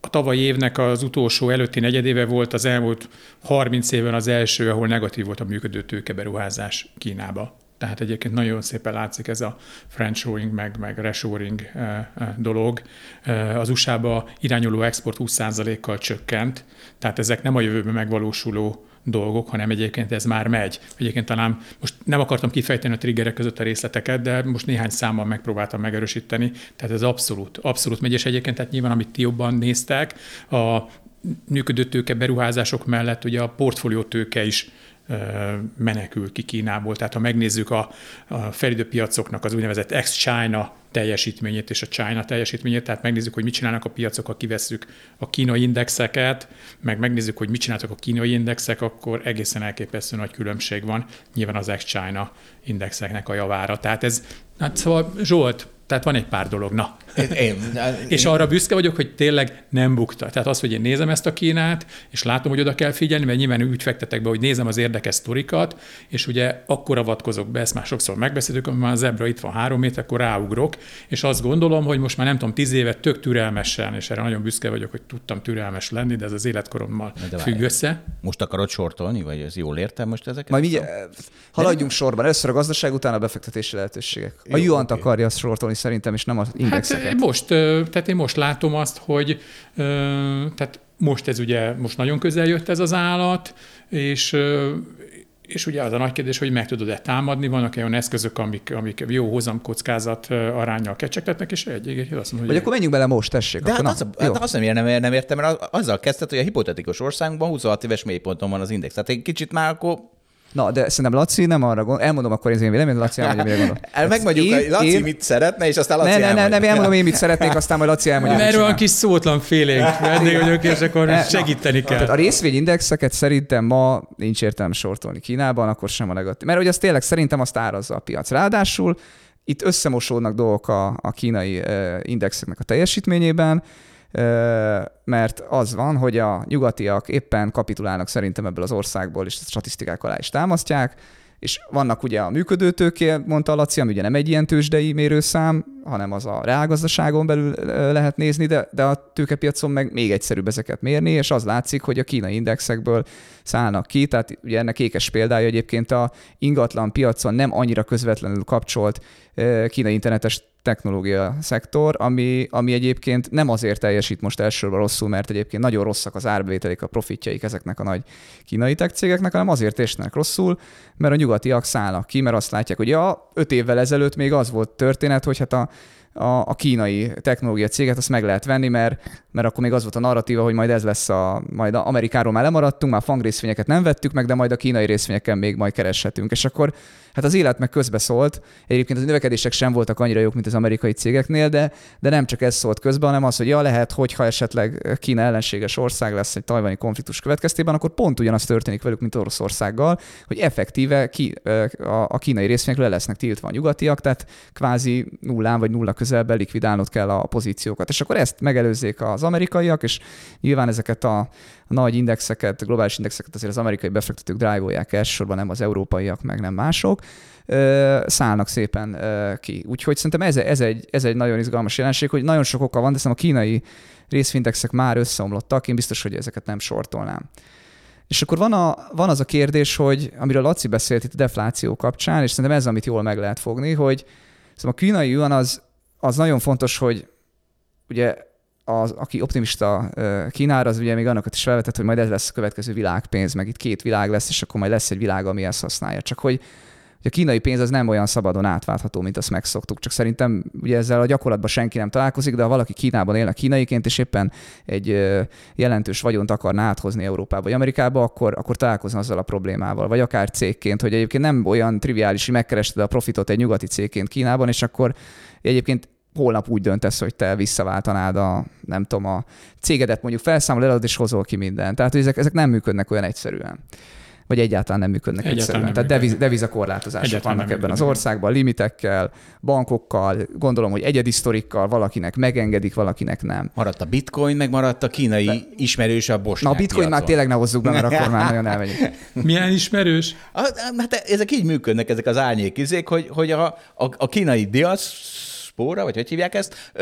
a tavalyi évnek az utolsó előtti negyedéve volt az elmúlt 30 évben az első, ahol negatív volt a működő tőkeberuházás Kínába. Tehát egyébként nagyon szépen látszik ez a friendshoring meg, meg reshoring eh, eh, dolog. Eh, az USA-ba irányuló export 20%-kal csökkent, tehát ezek nem a jövőben megvalósuló dolgok, hanem egyébként ez már megy. Egyébként talán most nem akartam kifejteni a triggerek között a részleteket, de most néhány számmal megpróbáltam megerősíteni, tehát ez abszolút, abszolút megy, és egyébként tehát nyilván, amit ti jobban néztek, a működő tőke beruházások mellett ugye a portfólió tőke is menekül ki Kínából. Tehát ha megnézzük a, a felidő piacoknak az úgynevezett ex-China teljesítményét és a China teljesítményét, tehát megnézzük, hogy mit csinálnak a piacok, ha kivesszük a kínai indexeket, meg megnézzük, hogy mit csináltak a kínai indexek, akkor egészen elképesztő nagy különbség van nyilván az ex-China indexeknek a javára. Tehát ez, hát szóval Zsolt, tehát van egy pár dolog, na. Én, én, és arra büszke vagyok, hogy tényleg nem bukta. Tehát az, hogy én nézem ezt a Kínát, és látom, hogy oda kell figyelni, mert nyilván úgy fektetek be, hogy nézem az érdekes sztorikat, és ugye akkor avatkozok be, ezt már sokszor megbeszéltük, amikor már a zebra itt van három méter, akkor ráugrok, és azt gondolom, hogy most már nem tudom, tíz évet tök türelmesen, és erre nagyon büszke vagyok, hogy tudtam türelmes lenni, de ez az életkorommal függ össze. Most akarod sortolni, vagy ez jól értem most ezeket? Majd így, haladjunk sorban. Először a gazdaság, utána a befektetési lehetőségek. A Juant okay. akarja sortolni szerintem, és nem az indexeket. Hát most, tehát én most látom azt, hogy tehát most ez ugye, most nagyon közel jött ez az állat, és és ugye az a nagy kérdés, hogy meg tudod-e támadni, vannak olyan eszközök, amik, amik jó hozamkockázat arányjal kecsegtetnek, és egy, egy, azt mondom, hogy... Vagy akkor menjünk bele most, tessék. De akkor hát, az, hát azt nem, nem, nem értem, mert azzal kezdted, hogy a hipotetikus országunkban 26 éves mélyponton van az index. Tehát egy kicsit már akkor Na, de szerintem Laci nem arra gondol. Elmondom akkor az én véleményem, Laci elmondja, mire gondol. El megmondjuk, én, Laci én... mit szeretne, és aztán Laci ne, ne, ne, nem, elmondom én mit szeretnék, aztán majd Laci elmondja. Mert van kis szótlan félénk vendég vagyok, és akkor segíteni kell. Tehát a részvényindexeket szerintem ma nincs értelme sortolni Kínában, akkor sem a negatív. Mert hogy az tényleg szerintem azt árazza a piac. Ráadásul itt összemosódnak dolgok a, a kínai indexeknek a teljesítményében mert az van, hogy a nyugatiak éppen kapitulálnak szerintem ebből az országból, és a statisztikák alá is támasztják, és vannak ugye a működőtőké, mondta Laci, ami ugye nem egy ilyen tőzsdei mérőszám, hanem az a reálgazdaságon belül lehet nézni, de, de a tőkepiacon meg még egyszerűbb ezeket mérni, és az látszik, hogy a kínai indexekből szállnak ki, tehát ugye ennek ékes példája egyébként a ingatlan piacon nem annyira közvetlenül kapcsolt kínai internetes technológia szektor, ami, ami egyébként nem azért teljesít most elsősorban rosszul, mert egyébként nagyon rosszak az árbevételik, a profitjaik ezeknek a nagy kínai tech cégeknek, hanem azért esnek rosszul, mert a nyugatiak szállnak ki, mert azt látják, hogy ja, öt évvel ezelőtt még az volt történet, hogy hát a a, a kínai technológia céget, azt meg lehet venni, mert, mert akkor még az volt a narratíva, hogy majd ez lesz a, majd a Amerikáról már lemaradtunk, már fang részvényeket nem vettük meg, de majd a kínai részvényeken még majd kereshetünk. És akkor hát az élet meg közbe szólt. Egyébként az növekedések sem voltak annyira jók, mint az amerikai cégeknél, de, de nem csak ez szólt közbe, hanem az, hogy ja, lehet, hogyha esetleg Kína ellenséges ország lesz egy tajvani konfliktus következtében, akkor pont ugyanaz történik velük, mint Oroszországgal, hogy effektíve ki, a, kínai részvényekről le lesznek tiltva a nyugatiak, tehát kvázi nullán vagy nulla közelben likvidálnod kell a pozíciókat. És akkor ezt megelőzzék az amerikaiak, és nyilván ezeket a nagy indexeket, globális indexeket azért az amerikai befektetők drive-olják elsősorban, nem az európaiak, meg nem mások, szállnak szépen ki. Úgyhogy szerintem ez, ez, egy, ez egy nagyon izgalmas jelenség, hogy nagyon sok oka van, de szerintem a kínai részfindexek már összeomlottak, én biztos, hogy ezeket nem sortolnám. És akkor van, a, van az a kérdés, hogy amiről Laci beszélt itt a defláció kapcsán, és szerintem ez, amit jól meg lehet fogni, hogy szóval a kínai yuan az, az nagyon fontos, hogy ugye az, aki optimista Kínára, az ugye még annak is felvetett, hogy majd ez lesz a következő világpénz, meg itt két világ lesz, és akkor majd lesz egy világ, ami ezt használja. Csak hogy a kínai pénz az nem olyan szabadon átváltható, mint azt megszoktuk. Csak szerintem ugye ezzel a gyakorlatban senki nem találkozik, de ha valaki Kínában él a kínaiként, és éppen egy jelentős vagyont akarna áthozni Európába vagy Amerikába, akkor, akkor találkozna azzal a problémával. Vagy akár cégként, hogy egyébként nem olyan triviális, hogy megkerested a profitot egy nyugati cégként Kínában, és akkor egyébként holnap úgy döntesz, hogy te visszaváltanád a, nem tudom, a cégedet mondjuk felszámolod, és hozol ki mindent. Tehát, hogy ezek, ezek nem működnek olyan egyszerűen vagy egyáltalán nem működnek egyáltalán egyszerűen. Nem Tehát deviz, devizakorlátozások egyáltalán vannak ebben az országban, limitekkel, bankokkal, gondolom, hogy egyedi sztorikkal, valakinek megengedik, valakinek nem. Maradt a bitcoin, meg maradt a kínai De... ismerős a bosnyák Na a bitcoin piacon. már tényleg ne hozzuk be, mert akkor már nagyon elmegyünk. Milyen ismerős? Hát ezek így működnek, ezek az árnyékizék, hogy, hogy a, a, a kínai diaszpóra, vagy hogy hívják ezt,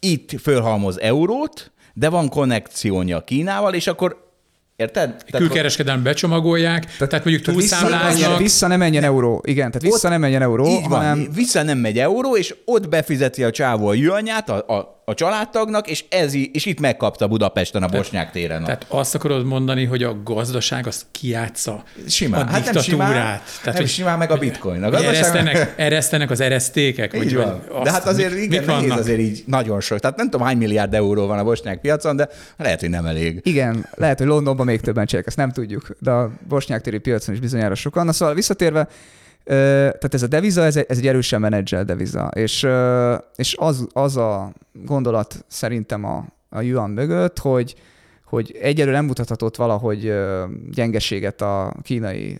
itt fölhalmoz eurót, de van konnekciója Kínával, és akkor Érted? Külkereskedelmi becsomagolják, tehát, tehát mondjuk túlszámláznak. Vissza, vissza nem menjen euró. Igen, tehát vissza ott, nem menjen euró, így hanem... Van, vissza nem megy euró, és ott befizeti a csávó a jönnyát, a, a, a családtagnak, és, ez, és itt megkapta Budapesten a Bosnyák téren. Tehát azt akarod mondani, hogy a gazdaság az kiátsza simán. a hát diktatúrát. Nem simán, Tehát, nem hogy simán meg a bitcoin. A gazdaság... eresztenek, eresztenek az eresztékek? Így vagy, van. Azt, de hát azért mit, igen, mit nehéz azért így nagyon sok. Tehát nem tudom, hány milliárd euró van a bosnyák piacon, de lehet, hogy nem elég. Igen, lehet, hogy Londonban még többen csinálják, ezt nem tudjuk, de a bosnyák téri piacon is bizonyára sokan. Na szóval visszatérve, tehát ez a deviza, ez egy, ez egy erősen menedzsel deviza, és, és az, az a gondolat szerintem a, a yuan mögött, hogy, hogy egyelőre nem mutathatott valahogy gyengeséget a kínai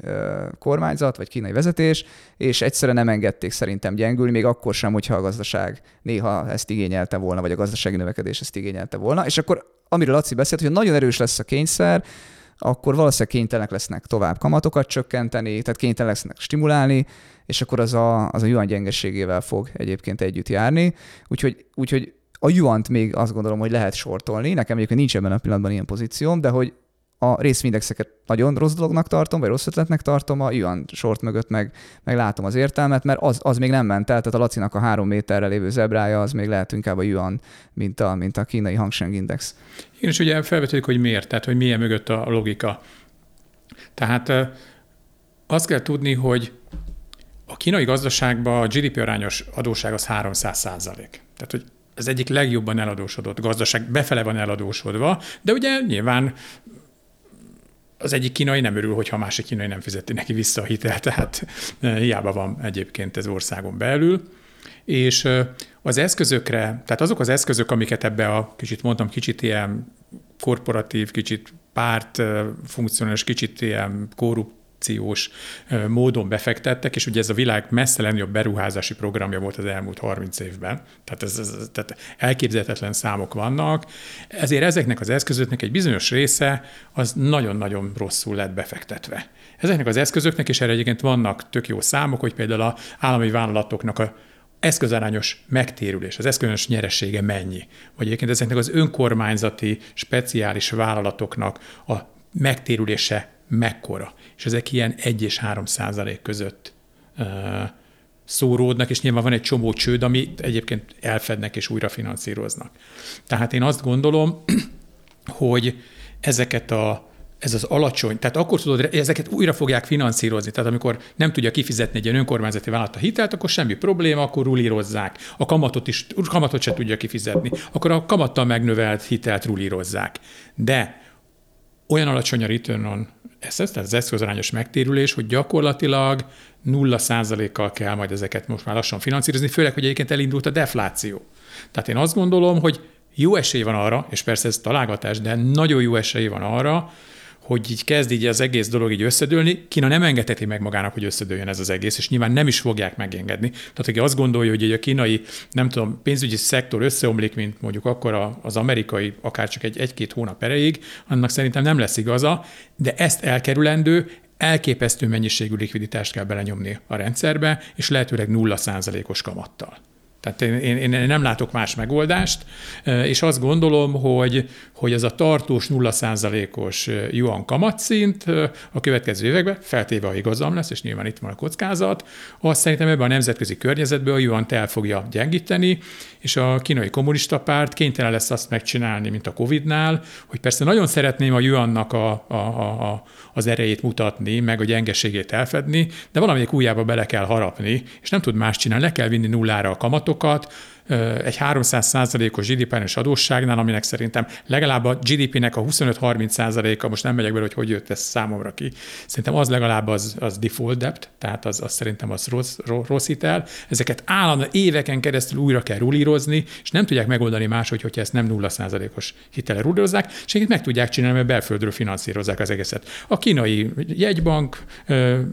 kormányzat, vagy kínai vezetés, és egyszerűen nem engedték szerintem gyengülni, még akkor sem, hogyha a gazdaság néha ezt igényelte volna, vagy a gazdasági növekedés ezt igényelte volna. És akkor, amiről Laci beszélt, hogy nagyon erős lesz a kényszer, akkor valószínűleg kénytelenek lesznek tovább kamatokat csökkenteni, tehát kénytelenek lesznek stimulálni, és akkor az a, az a yuan gyengeségével fog egyébként együtt járni. Úgyhogy, úgyhogy a yuant még azt gondolom, hogy lehet sortolni. Nekem egyébként nincs ebben a pillanatban ilyen pozícióm, de hogy a részvindexeket nagyon rossz dolognak tartom, vagy rossz ötletnek tartom, a yuan short mögött meg, meg látom az értelmet, mert az, az még nem ment el, tehát a Lacinak a három méterre lévő zebrája, az még lehet inkább a yuan, mint a, mint a kínai Hang Index. Igen, és ugye felvetődik, hogy miért, tehát hogy milyen mögött a logika. Tehát azt kell tudni, hogy a kínai gazdaságban a GDP arányos adóság az 300 százalék. Tehát, hogy ez egyik legjobban eladósodott gazdaság, befele van eladósodva, de ugye nyilván az egyik kínai nem örül, hogyha a másik kínai nem fizeti neki vissza a hitelt, tehát hiába van egyébként ez országon belül. És az eszközökre, tehát azok az eszközök, amiket ebbe a kicsit mondtam, kicsit ilyen korporatív, kicsit párt funkcionális, kicsit ilyen korrupt korrupciós módon befektettek, és ugye ez a világ messze legnagyobb beruházási programja volt az elmúlt 30 évben, tehát, ez, ez, tehát elképzelhetetlen számok vannak, ezért ezeknek az eszközöknek egy bizonyos része az nagyon-nagyon rosszul lett befektetve. Ezeknek az eszközöknek, és erre egyébként vannak tök jó számok, hogy például a állami vállalatoknak a eszközarányos megtérülés, az eszközarányos nyeressége mennyi. Vagy egyébként ezeknek az önkormányzati, speciális vállalatoknak a megtérülése mekkora. És ezek ilyen 1 és 3 százalék között szóródnak, és nyilván van egy csomó csőd, amit egyébként elfednek és újra finanszíroznak. Tehát én azt gondolom, hogy ezeket a ez az alacsony, tehát akkor tudod, ezeket újra fogják finanszírozni. Tehát amikor nem tudja kifizetni egy ilyen önkormányzati vállalat a hitelt, akkor semmi probléma, akkor rulírozzák. A kamatot is, kamatot se tudja kifizetni. Akkor a kamattal megnövelt hitelt rulírozzák. De olyan alacsony a return on assets, tehát az eszközarányos megtérülés, hogy gyakorlatilag nulla százalékkal kell majd ezeket most már lassan finanszírozni, főleg, hogy egyébként elindult a defláció. Tehát én azt gondolom, hogy jó esély van arra, és persze ez találgatás, de nagyon jó esély van arra, hogy így kezd így az egész dolog így összedőlni. Kína nem engedheti meg magának, hogy összedőljön ez az egész, és nyilván nem is fogják megengedni. Tehát aki azt gondolja, hogy a kínai, nem tudom, pénzügyi szektor összeomlik, mint mondjuk akkor az amerikai, akár csak egy, egy-két hónap erejéig, annak szerintem nem lesz igaza, de ezt elkerülendő, elképesztő mennyiségű likviditást kell belenyomni a rendszerbe, és lehetőleg nulla százalékos kamattal. Tehát én, én, nem látok más megoldást, és azt gondolom, hogy, hogy ez a tartós 0%-os yuan kamatszint a következő években, feltéve a igazam lesz, és nyilván itt van a kockázat, azt szerintem ebben a nemzetközi környezetben a yuan el fogja gyengíteni, és a kínai kommunista párt kénytelen lesz azt megcsinálni, mint a Covid-nál, hogy persze nagyon szeretném a yuannak a, a, a, az erejét mutatni, meg a gyengeségét elfedni, de valamelyik újjába bele kell harapni, és nem tud más csinálni, le kell vinni nullára a kamatokat, egy 300 os GDP-es adósságnál, aminek szerintem legalább a GDP-nek a 25-30 a most nem megyek bele, hogy hogy jött ez számomra ki, szerintem az legalább az, az default debt, tehát az, az szerintem az rossz, rossz hitel. Ezeket állandóan éveken keresztül újra kell rulírozni, és nem tudják megoldani máshogy, hogyha ezt nem 0 os hitele rulírozzák, és meg tudják csinálni, mert belföldről finanszírozzák az egészet. A kínai jegybank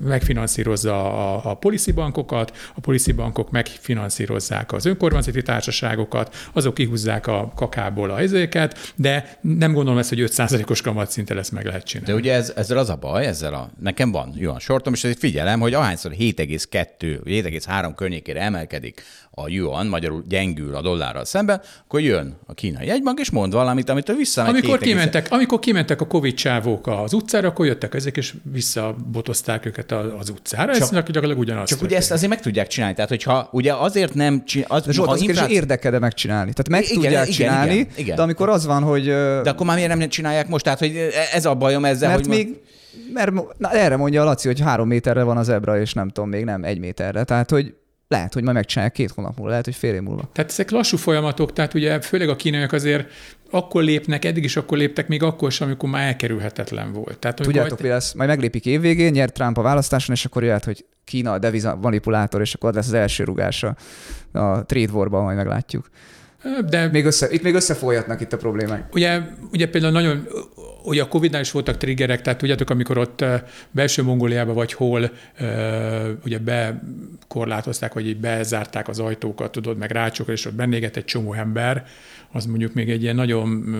megfinanszírozza a, a policy bankokat, a policy bankok megfinanszírozzák az önkormányzati társaságokat, azok kihúzzák a kakából a helyzéket, de nem gondolom ezt, hogy 5%-os kamatszinte lesz meg lehet csinálni. De ugye ez, ezzel az a baj, ezzel a, nekem van a sortom, és figyelem, hogy ahányszor 7,2, 7,3 környékére emelkedik a yuan, magyarul gyengül a dollárral szemben, akkor jön a kínai jegybank, és mond valamit, amit ő visszamegy. Amikor kimentek, amikor kimentek a Covid csávók az utcára, akkor jöttek ezek, és visszabotozták őket az utcára. Csak, ez gyakorlatilag ugyanaz. Csak ugye ezt azért meg tudják csinálni. Tehát, hogyha ugye azért nem csinálják. Az, Zsolt, az infláció... érdekede megcsinálni. Tehát meg igen, tudják igen, csinálni, igen, igen. de amikor az van, hogy... De akkor már miért nem csinálják most? Tehát, hogy ez a bajom ezzel, Mert hogy még, mert na, erre mondja a Laci, hogy három méterre van az ebra, és nem tudom, még nem egy méterre. Tehát, hogy lehet, hogy majd megcsinálják két hónap múlva, lehet, hogy fél év múlva. Tehát ezek lassú folyamatok, tehát ugye főleg a kínaiak azért akkor lépnek, eddig is akkor léptek, még akkor sem, amikor már elkerülhetetlen volt. Tehát, Tudjátok, majd... mi lesz? Majd meglépik évvégén, nyert Trump a választáson, és akkor jöhet, hogy Kína a deviza manipulátor, és akkor az lesz az első rugása a trade warban, majd meglátjuk. De még össze, itt még összefolyatnak itt a problémák. Ugye, ugye például nagyon ugye a Covid-nál is voltak triggerek, tehát tudjátok, amikor ott belső Mongóliába vagy hol ugye bekorlátozták, vagy így bezárták az ajtókat, tudod, meg rácsokra, és ott bennégett egy csomó ember, az mondjuk még egy ilyen nagyon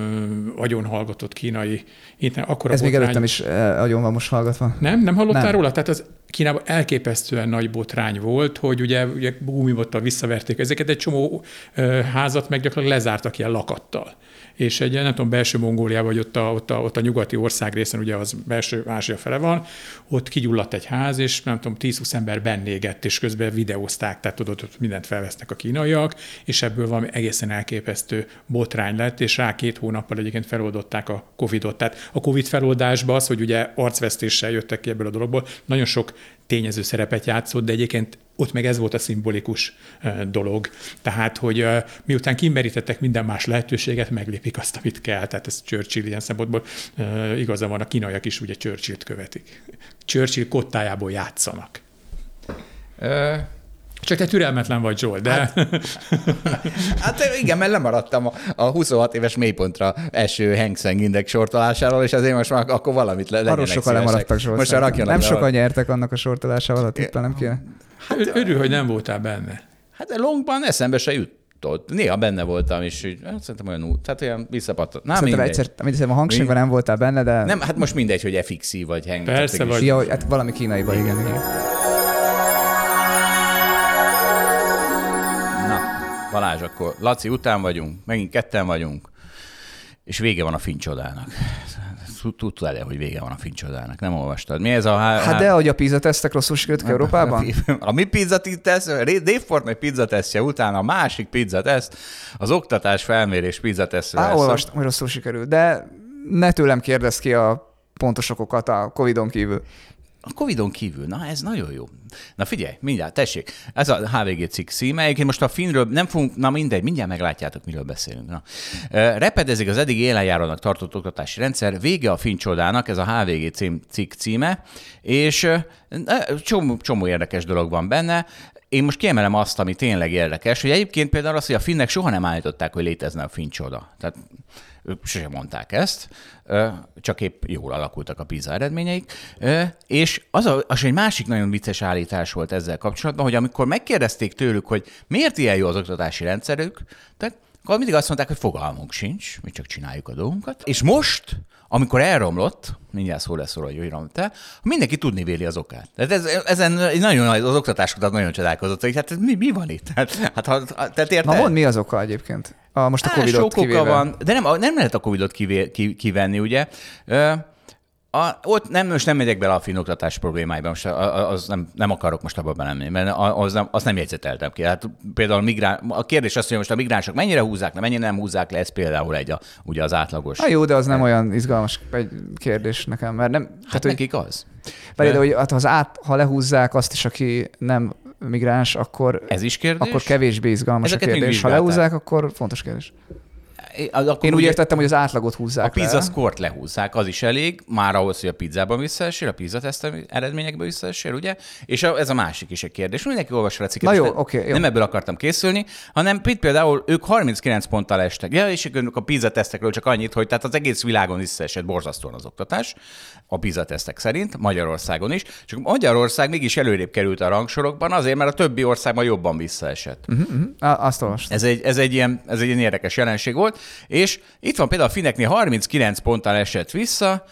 agyon hallgatott kínai internet. Akkor Ez még előttem is agyon van most hallgatva. Nem? Nem hallottál nem. róla? Tehát az Kínában elképesztően nagy botrány volt, hogy ugye, ugye gumibottal visszaverték ezeket, egy csomó házat meg gyakorlatilag lezártak ilyen lakattal és egy, nem tudom, belső Mongólia, vagy ott a, ott a, ott a nyugati ország részen, ugye az belső Ázsia fele van, ott kigyulladt egy ház, és nem tudom, 10-20 ember bennégett, és közben videózták, tehát tudod, ott mindent felvesznek a kínaiak, és ebből valami egészen elképesztő botrány lett, és rá két hónappal egyébként feloldották a Covid-ot. Tehát a Covid feloldásba az, hogy ugye arcvesztéssel jöttek ki ebből a dologból, nagyon sok tényező szerepet játszott, de egyébként ott meg ez volt a szimbolikus dolog. Tehát, hogy miután kimerítettek minden más lehetőséget, meglépik azt, amit kell. Tehát ez Churchill ilyen szempontból igaza van, a kínaiak is ugye Churchill-t követik. Churchill kottájából játszanak. Csak te türelmetlen vagy, Zsolt, de... Hát, hát igen, mert lemaradtam a, a 26 éves mélypontra eső Hang Seng Index sortolásáról, és azért most már akkor valamit le, Arról sokan lemaradtak, Zsolt. Most nem sokan nyertek annak a sortolásával, a nem kéne. Hát, Örül, hogy nem voltál benne. Hát de longban eszembe se jut ott. Néha benne voltam, és úgy, hát szerintem olyan út, tehát olyan visszapattott. Na, szerintem mindegy. egyszer, mindegy, a hangságban nem voltál benne, de... Nem, hát most mindegy, hogy FXI vagy Hang. Persze, vagy. Ja, hát valami kínaiban, igen. igen. Balázs, akkor Laci után vagyunk, megint ketten vagyunk, és vége van a fincsodának. Tudtad el, hogy vége van a fincsodának? Nem olvastad? Mi ez a... Há... Hát de, hogy a pizza tesztek rosszul sikerült Európában? A mi pizza teszt, Dave Fortnite pizza tesztje után a másik pizza teszt, az oktatás felmérés pizza tesztről. Á, olvastam, hogy rosszul sikerült, de ne tőlem kérdezz ki a pontos okokat a Covid-on kívül. A Covid-on kívül, na ez nagyon jó. Na figyelj, mindjárt, tessék, ez a HVG cikk címe, egyébként most a finről nem fogunk, na mindegy, mindjárt meglátjátok, miről beszélünk. Na. Repedezik az eddig élenjárónak tartott oktatási rendszer, vége a fincsodának, ez a HVG cikk címe, és csomó, csomó érdekes dolog van benne. Én most kiemelem azt, ami tényleg érdekes, hogy egyébként például az, hogy a finnek soha nem állították, hogy létezne a fincsoda. Tehát ők sosem mondták ezt, csak épp jól alakultak a PISA eredményeik. És az, a, az egy másik nagyon vicces állítás volt ezzel kapcsolatban, hogy amikor megkérdezték tőlük, hogy miért ilyen jó az oktatási rendszerük, tehát akkor mindig azt mondták, hogy fogalmunk sincs, mi csak csináljuk a dolgunkat. És most amikor elromlott, mindjárt szó lesz róla, hogy el, mindenki tudni véli az okát. Tehát ez, ezen nagyon az oktatáskutat nagyon csodálkozott, hogy hát mi, mi van itt? Hát, hát ha, tehát érted? Na mond, mi az oka egyébként? A, most a Á, Covid-ot kivéve. van, de nem, nem lehet a Covid-ot kivé, ki, kivenni, ugye? Ö, a, ott nem, most nem megyek bele a finoktatás problémáiba, most az nem, nem akarok most abba belemni, mert az nem, azt nem jegyzeteltem ki. Hát például a, migrán, a kérdés az, hogy most a migránsok mennyire húzzák le, mennyire nem húzzák le, ez például egy a, ugye az átlagos. Na jó, de az nem olyan izgalmas kérdés nekem, mert nem... hát hogy, nekik az. Várj, de hogy hát, az át, ha lehúzzák azt is, aki nem migráns, akkor, Ez is kérdés? akkor kevésbé izgalmas Ezeket a kérdés. Ha lehúzzák, akkor fontos kérdés. Akkor Én úgy értettem, hogy az átlagot A húzzák pizza le. score-t lehúzzák, az is elég, már ahhoz, hogy a pizzában visszaesél, a pizza teszt eredményekbe visszaesél, ugye? És a, ez a másik is egy kérdés. Mindenki olvassa a cikket. Na jó, és ne- oké, jó. Nem ebből akartam készülni, hanem itt például ők 39 ponttal estek. Ja, és a pizza tesztekről csak annyit, hogy tehát az egész világon visszaesett borzasztóan az oktatás, a pizza tesztek szerint, Magyarországon is. Csak Magyarország mégis előrébb került a rangsorokban, azért, mert a többi országban jobban visszaesett. Á, Azt olvastam. Ez egy, ez, egy ilyen, ez egy ilyen érdekes jelenség volt, és itt van például a Fineknél 39 ponttal esett vissza,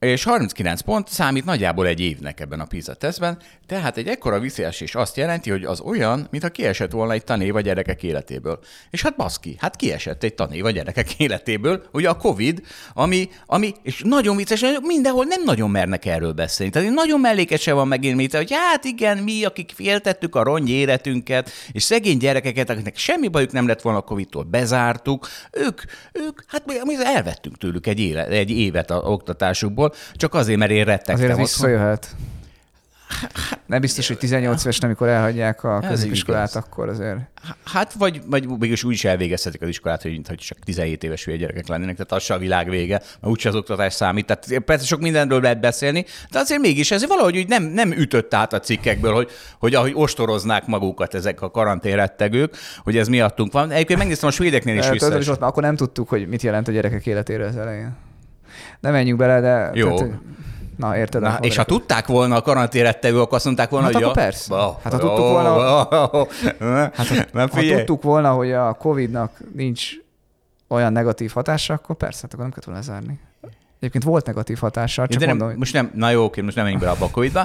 és 39 pont számít nagyjából egy évnek ebben a PISA tesztben, tehát egy ekkora visszaesés azt jelenti, hogy az olyan, mintha kiesett volna egy tanév a gyerekek életéből. És hát baszki, hát kiesett egy tanév a gyerekek életéből, ugye a Covid, ami, ami és nagyon vicces, mindenhol nem nagyon mernek erről beszélni. Tehát nagyon mellékesen van megint, hogy hát igen, mi, akik féltettük a rongy életünket, és szegény gyerekeket, akiknek semmi bajuk nem lett volna a Covid-tól, bezártuk, ők, ők, hát mi, elvettünk tőlük egy, éle, egy évet a oktatásukból, csak azért, mert én rettegtem. Azért ez visszajöhet. Nem biztos, hogy 18 évesen, amikor elhagyják a középiskolát, akkor azért... Hát, vagy, vagy mégis úgy is elvégezhetik az iskolát, hogy, hogy csak 17 éves hülye gyerekek lennének, tehát az se a világ vége, mert úgyse az oktatás számít. Tehát persze sok mindenről lehet beszélni, de azért mégis ez valahogy úgy nem, nem ütött át a cikkekből, hogy, hogy ahogy ostoroznák magukat ezek a karanténrettegők, hogy ez miattunk van. Egyébként megnéztem a svédeknél is vissza. akkor nem tudtuk, hogy mit jelent a gyerekek életére az elején. Nem menjünk bele, de... Jó. hogy- na, érted? Na, és ha tudták volna a karanténrettegők, akkor azt mondták volna, Hát hogy... akkor ja, persze. Oh, Hát ha tudtuk volna- Hát, nem Ha tudtuk volna, hogy a Covid-nak nincs olyan negatív hatása, akkor persze, hát akkor nem kellett volna lezárni. Egyébként volt negatív hatása, csak de nem, mondom, most nem, na jó, oké, most nem menjünk bele abba a covid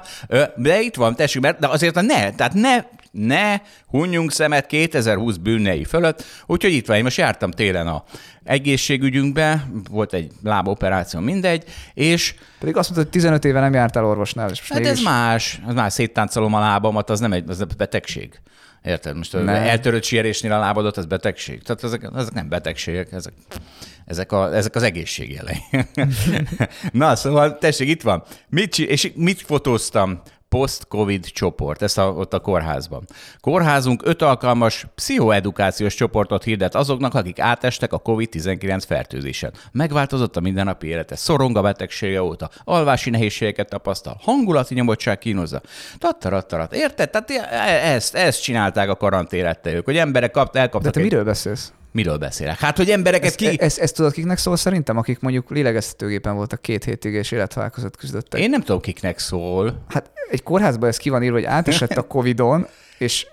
de itt van, tessék, mert de azért ne, tehát ne, ne hunjunk szemet 2020 bűnei fölött, úgyhogy itt van, én most jártam télen a egészségügyünkbe, volt egy láboperáció, mindegy, és pedig azt mondta, hogy 15 éve nem jártál orvosnál, és most hát ez mégis... más, az már széttáncolom a lábamat, az nem egy, az betegség. Érted? Most Nem. eltörött sierésnél a lábadat, az betegség. Tehát ezek, ezek nem betegségek, ezek, ezek, a, ezek az egészség jelei. Na, szóval tessék, itt van. Mit, és mit fotóztam? Post-Covid csoport, ezt a, ott a kórházban. Kórházunk öt alkalmas pszichoedukációs csoportot hirdet azoknak, akik átestek a COVID-19 fertőzésen. Megváltozott a mindennapi élete, szorong a betegsége óta, alvási nehézségeket tapasztal, hangulati nyomottság kínozza. Tattarattarat, érted? Tehát e- ezt, ezt csinálták a karanténrettegők, hogy emberek kapt, De elkaptak. te egy... miről beszélsz? Miről beszélek? Hát, hogy embereket Ezt, ki... ezt, ezt tudod, kiknek szól szerintem, akik mondjuk lélegeztetőgépen voltak két hétig és élethalál között küzdöttek? Én nem tudom, kiknek szól. Hát egy kórházban ez ki van írva, hogy átesett a Covid-on, és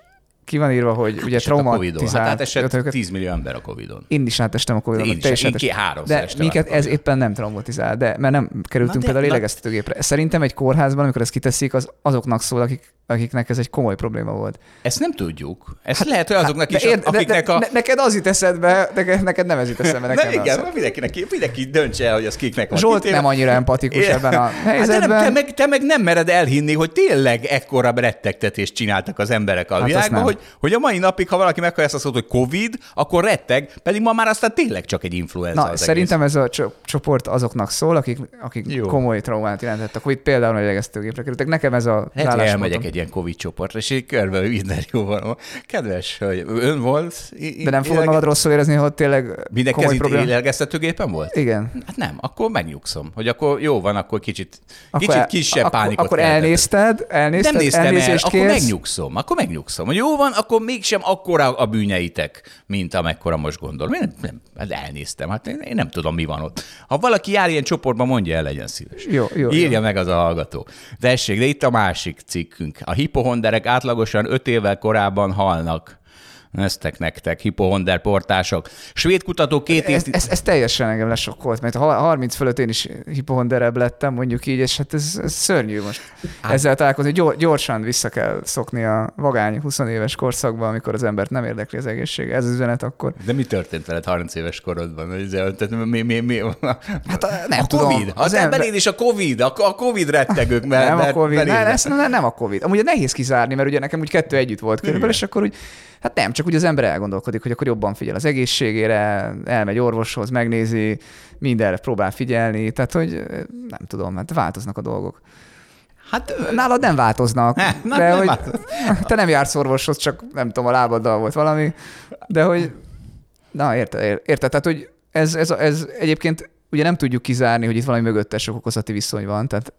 ki van írva, hogy ugye Esett a Covid-on. Hát traumatizált. átesett őket- 10 millió ember a Covid-on. Én is átestem a Covid-on. Én is, én ki- De minket ez éppen nem traumatizál, de mert nem kerültünk Na de- például na- lélegeztetőgépre. Szerintem egy kórházban, amikor ezt kiteszik, az azoknak szól, akik, akiknek ez egy komoly probléma volt. Ezt nem tudjuk. Ezt hát, lehet, hogy azoknak de is, érd- akiknek de, a... ne, neked az jut eszedbe, neked, neked nem ez jut eszedbe, Na nekem igen, az. mindenkinek, mindenki döntse el, hogy az kiknek van. Zsolt nem annyira empatikus ebben a Hát de helyzetben. te, meg, te meg nem mered elhinni, hogy tényleg ekkora rettegtetést csináltak az emberek a Hát világban. Hogy, hogy a mai napig, ha valaki meghallja ezt a szót, hogy Covid, akkor retteg, pedig ma már aztán tényleg csak egy influenza Na, az szerintem ez a cso- csoport azoknak szól, akik, akik Jó. komoly traumát jelentett a Covid, például a lélegeztetőgépre kerültek. Nekem ez a Lehet, hogy elmegyek egy ilyen Covid csoportra, és így körbe van. Kedves, hogy ön volt? De nem fogod magad rosszul érezni, hogy tényleg Mindenki komoly probléma? lélegeztetőgépen volt? Igen. Hát nem, akkor megnyugszom, hogy akkor jó van, akkor kicsit, Akkor kicsit el- kisebb akkor, pánikot Akkor elnézted, elnézted, Nem néztem el, akkor megnyugszom, akkor megnyugszom. Hogy jó van, akkor mégsem akkora a bűneitek, mint amekkora most gondolom. Én nem, nem hát elnéztem, hát én, én nem tudom, mi van ott. Ha valaki jár ilyen csoportban, mondja el, legyen szíves. Jó, jó, Írja jó. meg az a hallgató. Tessék, de itt a másik cikkünk. A hipohonderek átlagosan öt évvel korábban halnak Neztek nektek, hipohonder portások. Svéd kutatók két Ez, ez, ez, teljesen engem lesokkolt, mert ha 30 fölött én is hipohonderebb lettem, mondjuk így, és hát ez, ez szörnyű most. Hát. Ezzel találkozni, gyor, gyorsan vissza kell szokni a vagány 20 éves korszakba, amikor az embert nem érdekli az egészség. Ez az üzenet akkor. De mi történt veled 30 éves korodban? Tehát mi, mi, mi? Hát nem a tudom. COVID. Az, az emberén is a COVID, a, a COVID rettegők. Mert, nem mert a COVID, nem, ez, nem, nem a COVID. Amúgy nehéz kizárni, mert ugye nekem úgy kettő együtt volt körülbelül, és akkor úgy, hát nem, csak úgy az ember elgondolkodik, hogy akkor jobban figyel az egészségére, elmegy orvoshoz, megnézi, mindenre próbál figyelni, tehát hogy nem tudom, hát változnak a dolgok. Hát Nálad nem változnak, Ne, de nem hogy változnak. te nem jársz orvoshoz, csak nem tudom, a lábaddal volt valami, de hogy, na érted, érted, tehát hogy ez, ez, ez egyébként ugye nem tudjuk kizárni, hogy itt valami mögöttes okozati viszony van, tehát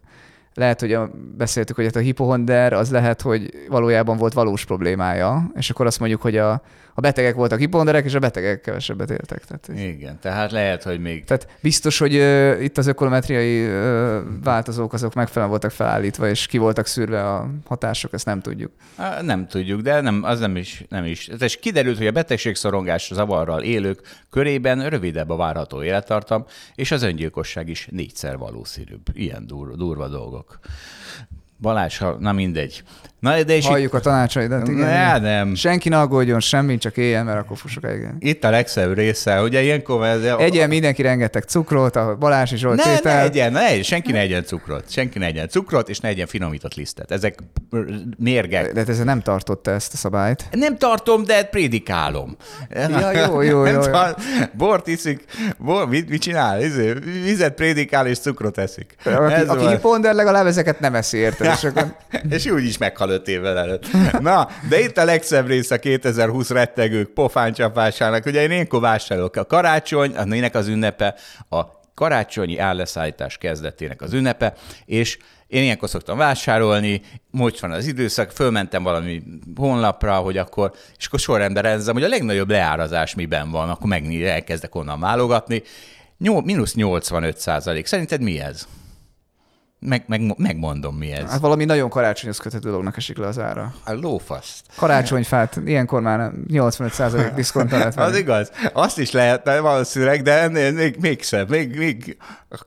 lehet, hogy a, beszéltük, hogy hát a hipohonder az lehet, hogy valójában volt valós problémája, és akkor azt mondjuk, hogy a, a betegek voltak hipohonderek, és a betegek kevesebbet éltek. Tehát, Igen, tehát lehet, hogy még... tehát biztos, hogy uh, itt az ökolometriai uh, változók azok megfelelően voltak felállítva, és ki voltak szűrve a hatások, ezt nem tudjuk. Nem tudjuk, de nem, az nem is. Nem is. És kiderült, hogy a betegségszorongás zavarral élők körében rövidebb a várható élettartam, és az öngyilkosság is négyszer valószínűbb. Ilyen dur, durva dolgok. Balázs, ha, na mindegy. Na, de és Halljuk a tanácsaidat, igen. Ne, igen. nem. Senki ne aggódjon, semmi, csak éljen, mert akkor fussok el, igen. itt a legszebb része, ugye ilyenkor... Ez, Egyen mindenki rengeteg cukrot, a Balázs is Zsolt ne, ne tétel. egyen, ne egyen, senki ne egyen cukrot. Senki ne egyen cukrot, és ne egyen finomított lisztet. Ezek mérgek. De hát ezzel nem tartotta ezt a szabályt. Nem tartom, de prédikálom. Ja, jó, jó, jó, jó. Bort iszik, bor, mit, mit csinál? Izé, Vizet prédikál és cukrot eszik. Aki, Ez aki hiponder legalább ezeket nem eszi, érted? Akkor és úgy is meghal öt évvel előtt. Na, de itt a legszebb része 2020 rettegők pofáncsapásának. Ugye én ilyenkor vásárolok a karácsony, a nének az ünnepe, a karácsonyi álleszállítás kezdetének az ünnepe, és én ilyenkor szoktam vásárolni, most van az időszak, fölmentem valami honlapra, hogy akkor, és akkor sorrendben rendezem, hogy a legnagyobb leárazás miben van, akkor meg elkezdek onnan válogatni. Nyol, mínusz 85 százalék. Szerinted mi ez? Meg, meg, megmondom, mi ez. hát valami nagyon karácsonyhoz köthető dolognak esik le az ára. A lófaszt. Karácsonyfát, ilyenkor már nem- 85% diszkonttal lehet Az igaz. Azt is lehetne valószínűleg, de ennél még, még szebb. Még, még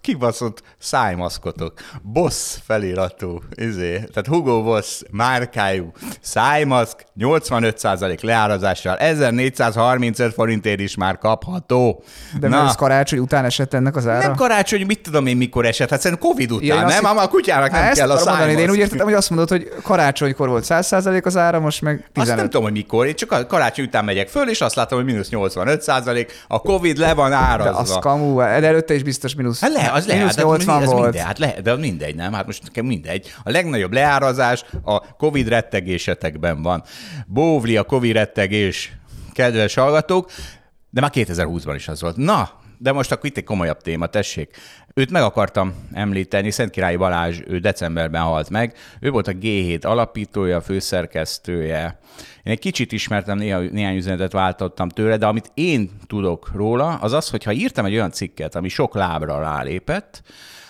kibaszott szájmaszkotok. Boss feliratú. Izé. Tehát Hugo Boss márkájú szájmaszk 85% leárazással 1435 forintért is már kapható. De mert ez karácsony után esett ennek az ára? nem karácsony, mit tudom én mikor esett? Hát szerintem Covid után, Ja, nem? Ám a kutyának nem Hát ezt kell a akarom mondani, de én úgy értettem, hogy azt mondod, hogy karácsonykor volt 100% az ára, most meg Azt nem 15. tudom, hogy mikor, én csak a karácsony után megyek föl, és azt látom, hogy mínusz 85 százalék, a Covid le van De árazva. az kamu, de előtte is biztos mínusz, Hát le, az lehet, mínusz hát 80 ez volt. Mindegy, hát lehet, de mindegy, nem? Hát most nekem mindegy. A legnagyobb leárazás a Covid rettegésetekben van. Bóvli a Covid rettegés, kedves hallgatók, de már 2020-ban is az volt. Na, de most akkor itt egy komolyabb téma, tessék. Őt meg akartam említeni, Szentkirályi Balázs, ő decemberben halt meg. Ő volt a G7 alapítója, főszerkesztője. Én egy kicsit ismertem, néha, néhány üzenetet váltottam tőle, de amit én tudok róla, az az, hogy ha írtam egy olyan cikket, ami sok lábra rálépett,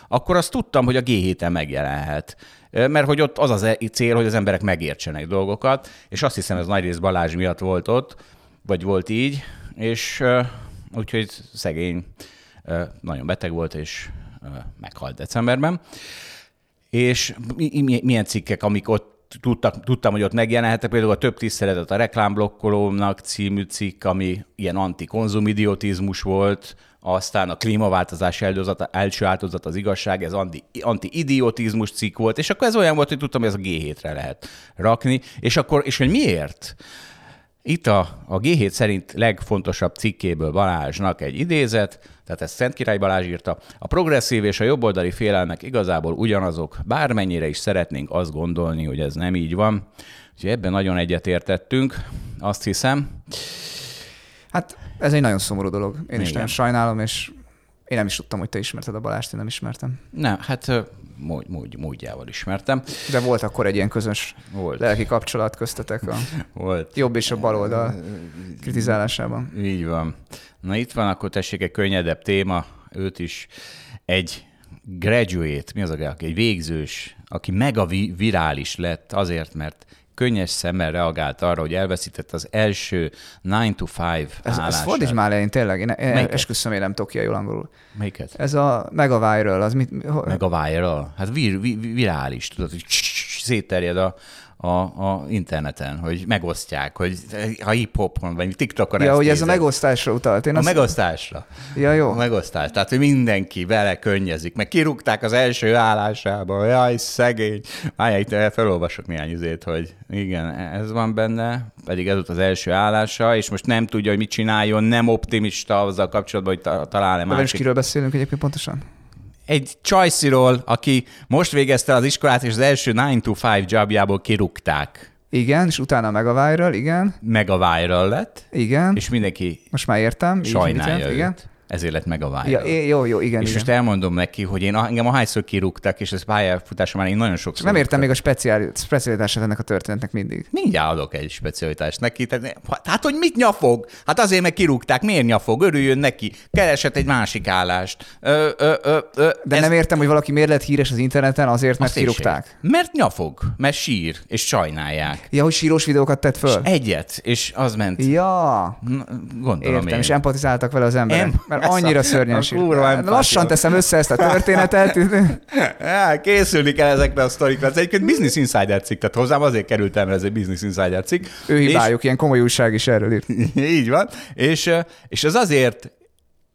akkor azt tudtam, hogy a G7-en megjelenhet. Mert hogy ott az az e- cél, hogy az emberek megértsenek dolgokat, és azt hiszem, ez nagyrészt Balázs miatt volt ott, vagy volt így, és úgyhogy szegény nagyon beteg volt, és meghalt decemberben. És mi- mi- milyen cikkek, amik ott tudtak, tudtam, hogy ott megjelenhettek, például a Több tiszteletet a reklámblokkolónak című cikk, ami ilyen antikonzumidiotizmus volt, aztán a klímaváltozás áldozata, első áldozat az igazság, ez anti, anti-idiotizmus cikk volt, és akkor ez olyan volt, hogy tudtam, hogy ez a G7-re lehet rakni, és akkor, és hogy miért? Itt a, a G7 szerint legfontosabb cikkéből Balázsnak egy idézet, tehát ezt Szent Király Balázs írta. A progresszív és a jobboldali félelmek igazából ugyanazok, bármennyire is szeretnénk azt gondolni, hogy ez nem így van. Úgyhogy ebben nagyon egyetértettünk, azt hiszem. Hát ez egy nagyon szomorú dolog. Én is Igen. nagyon sajnálom, és én nem is tudtam, hogy te ismerted a Balást, én nem ismertem. Nem, hát mód, mód, módjával ismertem. De volt akkor egy ilyen közös Volt. lelki kapcsolat köztetek a Volt. jobb és a bal oldal kritizálásában. Így van. Na itt van, akkor tessék egy könnyedebb téma, őt is egy graduate, mi az a egy végzős, aki mega vi- virális lett azért, mert könnyes szemmel reagált arra, hogy elveszített az első 9 to 5 Ez, ez állását. fordíts már le, én tényleg, én, én esküszöm, én nem tudok ki jól angolul. Melyiket? Ez a Mega Viral, az mit? ho- Meg a viral. Hát vir, vir, virális, tudod, hogy szétterjed a, a, a interneten, hogy megosztják, hogy ha hip-hopon, vagy TikTokon Ja, hogy ez a megosztásra utalt. Én A azt... megosztásra. Ja, jó. A megosztás. Tehát, hogy mindenki vele könnyezik. Meg kirúgták az első állásába. Jaj, szegény. Várjál, itt felolvasok néhány izét, hogy igen, ez van benne, pedig ez volt az első állása, és most nem tudja, hogy mit csináljon, nem optimista azzal kapcsolatban, hogy ta- talál-e De másik. kiről beszélünk egyébként pontosan? Egy csajsziról, aki most végezte az iskolát, és az első 9 to 5 jobjából kirúgták. Igen, és utána Mega Viral, igen, Meg a viral lett, igen. és mindenki Most már értem. így, sajnálja őt. Igen. Ezért lett meg a viral. Ja, jó, jó, igen, és igen. most elmondom neki, hogy én engem ahányszor kirúgták, és ez pályafutásom már én nagyon sokszor. Nem értem még a speciál, specialitását ennek a történetnek mindig. Mindjárt adok egy specialitást neki. Tehát, hát, hogy mit nyafog? Hát azért, mert kirúgták. Miért nyafog? Örüljön neki. Keresett egy másik állást. Ö, ö, ö, ö, De nem értem, hogy valaki miért lett híres az interneten azért, mert azt kirúgták. Mert nyafog, mert sír, és sajnálják. Ja, hogy sírós videókat tett föl? Egyet, és az ment. Ja, Na, Gondolom értem, én. és empatizáltak vele az emberek. Em- mert ez a- annyira szörnyen a kurva empátia. Lassan teszem össze ezt a történetet. Készülni kell ezekre a sztorikra. Ez egyébként Business Insider cikk, tehát hozzám azért kerültem, ez egy Business Insider cikk. ő És- hibájuk, ilyen komoly újság is erről írt. Így van. És, és az azért,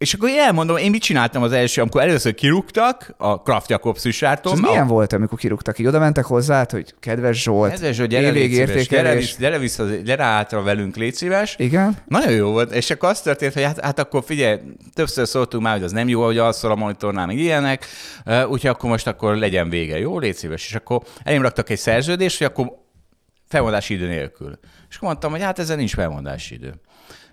és akkor elmondom, én mit csináltam az első, amikor először kirúgtak a Kraft Jakob És szűsártól. ez milyen volt, amikor kirúgtak így? Oda mentek hozzá, hogy kedves Zsolt, Ez hogy gyere, légy szíves, gyere, vissza, gyere, vissza, gyere hátra velünk, légy szíves. Igen? Nagyon jó volt, és akkor az történt, hogy hát, hát akkor figyelj, többször szóltunk már, hogy az nem jó, hogy alszol a monitornál, meg ilyenek, úgyhogy akkor most akkor legyen vége, jó, légy szíves. És akkor elém raktak egy szerződést, hogy akkor felmondási idő nélkül. És akkor mondtam, hogy hát ezzel nincs felmondási idő.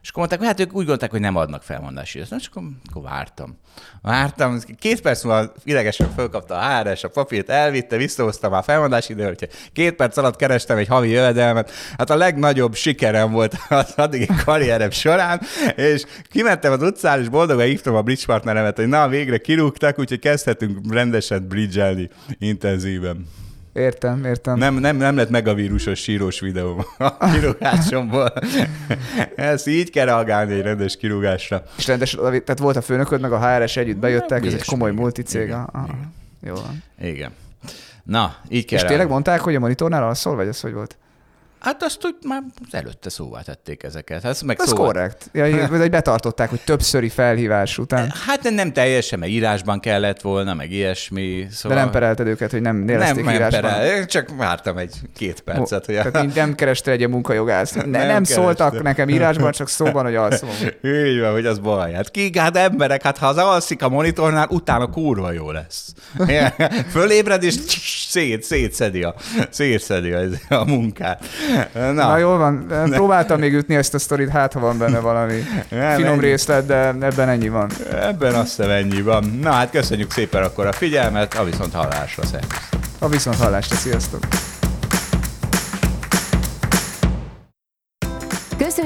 És akkor mondták, hogy hát ők úgy gondolták, hogy nem adnak felmondási időt. És akkor, akkor vártam. Vártam, két perc múlva idegesen fölkapta a HRS, a papírt elvitte, visszahozta már felmondási idő, hogy két perc alatt kerestem egy havi jövedelmet. Hát a legnagyobb sikerem volt az addigi karrierem során, és kimentem az utcára, és boldogan hívtam a bridge partneremet, hogy na, végre kirúgtak, úgyhogy kezdhetünk rendesen bridgelni intenzíven. Értem, értem. Nem, nem, nem lett meg a vírusos sírós videó a kirúgásomból. Ezt így kell reagálni egy rendes kirúgásra. És rendes, tehát volt a főnököd, meg a HRS együtt bejöttek, ez egy komoly igen. multicég. Igen, Aha. Jó van. Igen. Na, így kell És tényleg mondták, hogy a monitornál alszol, vagy ez hogy volt? Hát azt úgy már előtte szóvá tették ezeket. Hát meg Ez korrekt. Ja, vagy betartották, hogy többszöri felhívás után. Hát nem teljesen, mert írásban kellett volna, meg ilyesmi. De Szóval nem perelted őket, hogy nem nem, nélezték nem írásban. perel. Csak vártam egy két percet. Hogy Tehát így nem kerestél egy ilyen munkajogászt. Ne, nem, Nem nem szóltak kerestem. nekem írásban, csak szóban, hogy alszom. Így van, hogy az baj. Hát ki, hát emberek, hát ha az alszik a monitornál, utána kurva jó lesz. Fölébred, és szét, szétszedi a, szétszedi a, a munkát. Na, Na jól van, próbáltam még ütni ezt a sztorit, hát ha van benne valami Nem, finom ennyi. részlet, de ebben ennyi van. ebben azt hiszem ennyi van. Na hát köszönjük szépen akkor a figyelmet, a viszont hallásra, szervusz. A viszont hallásra, sziasztok!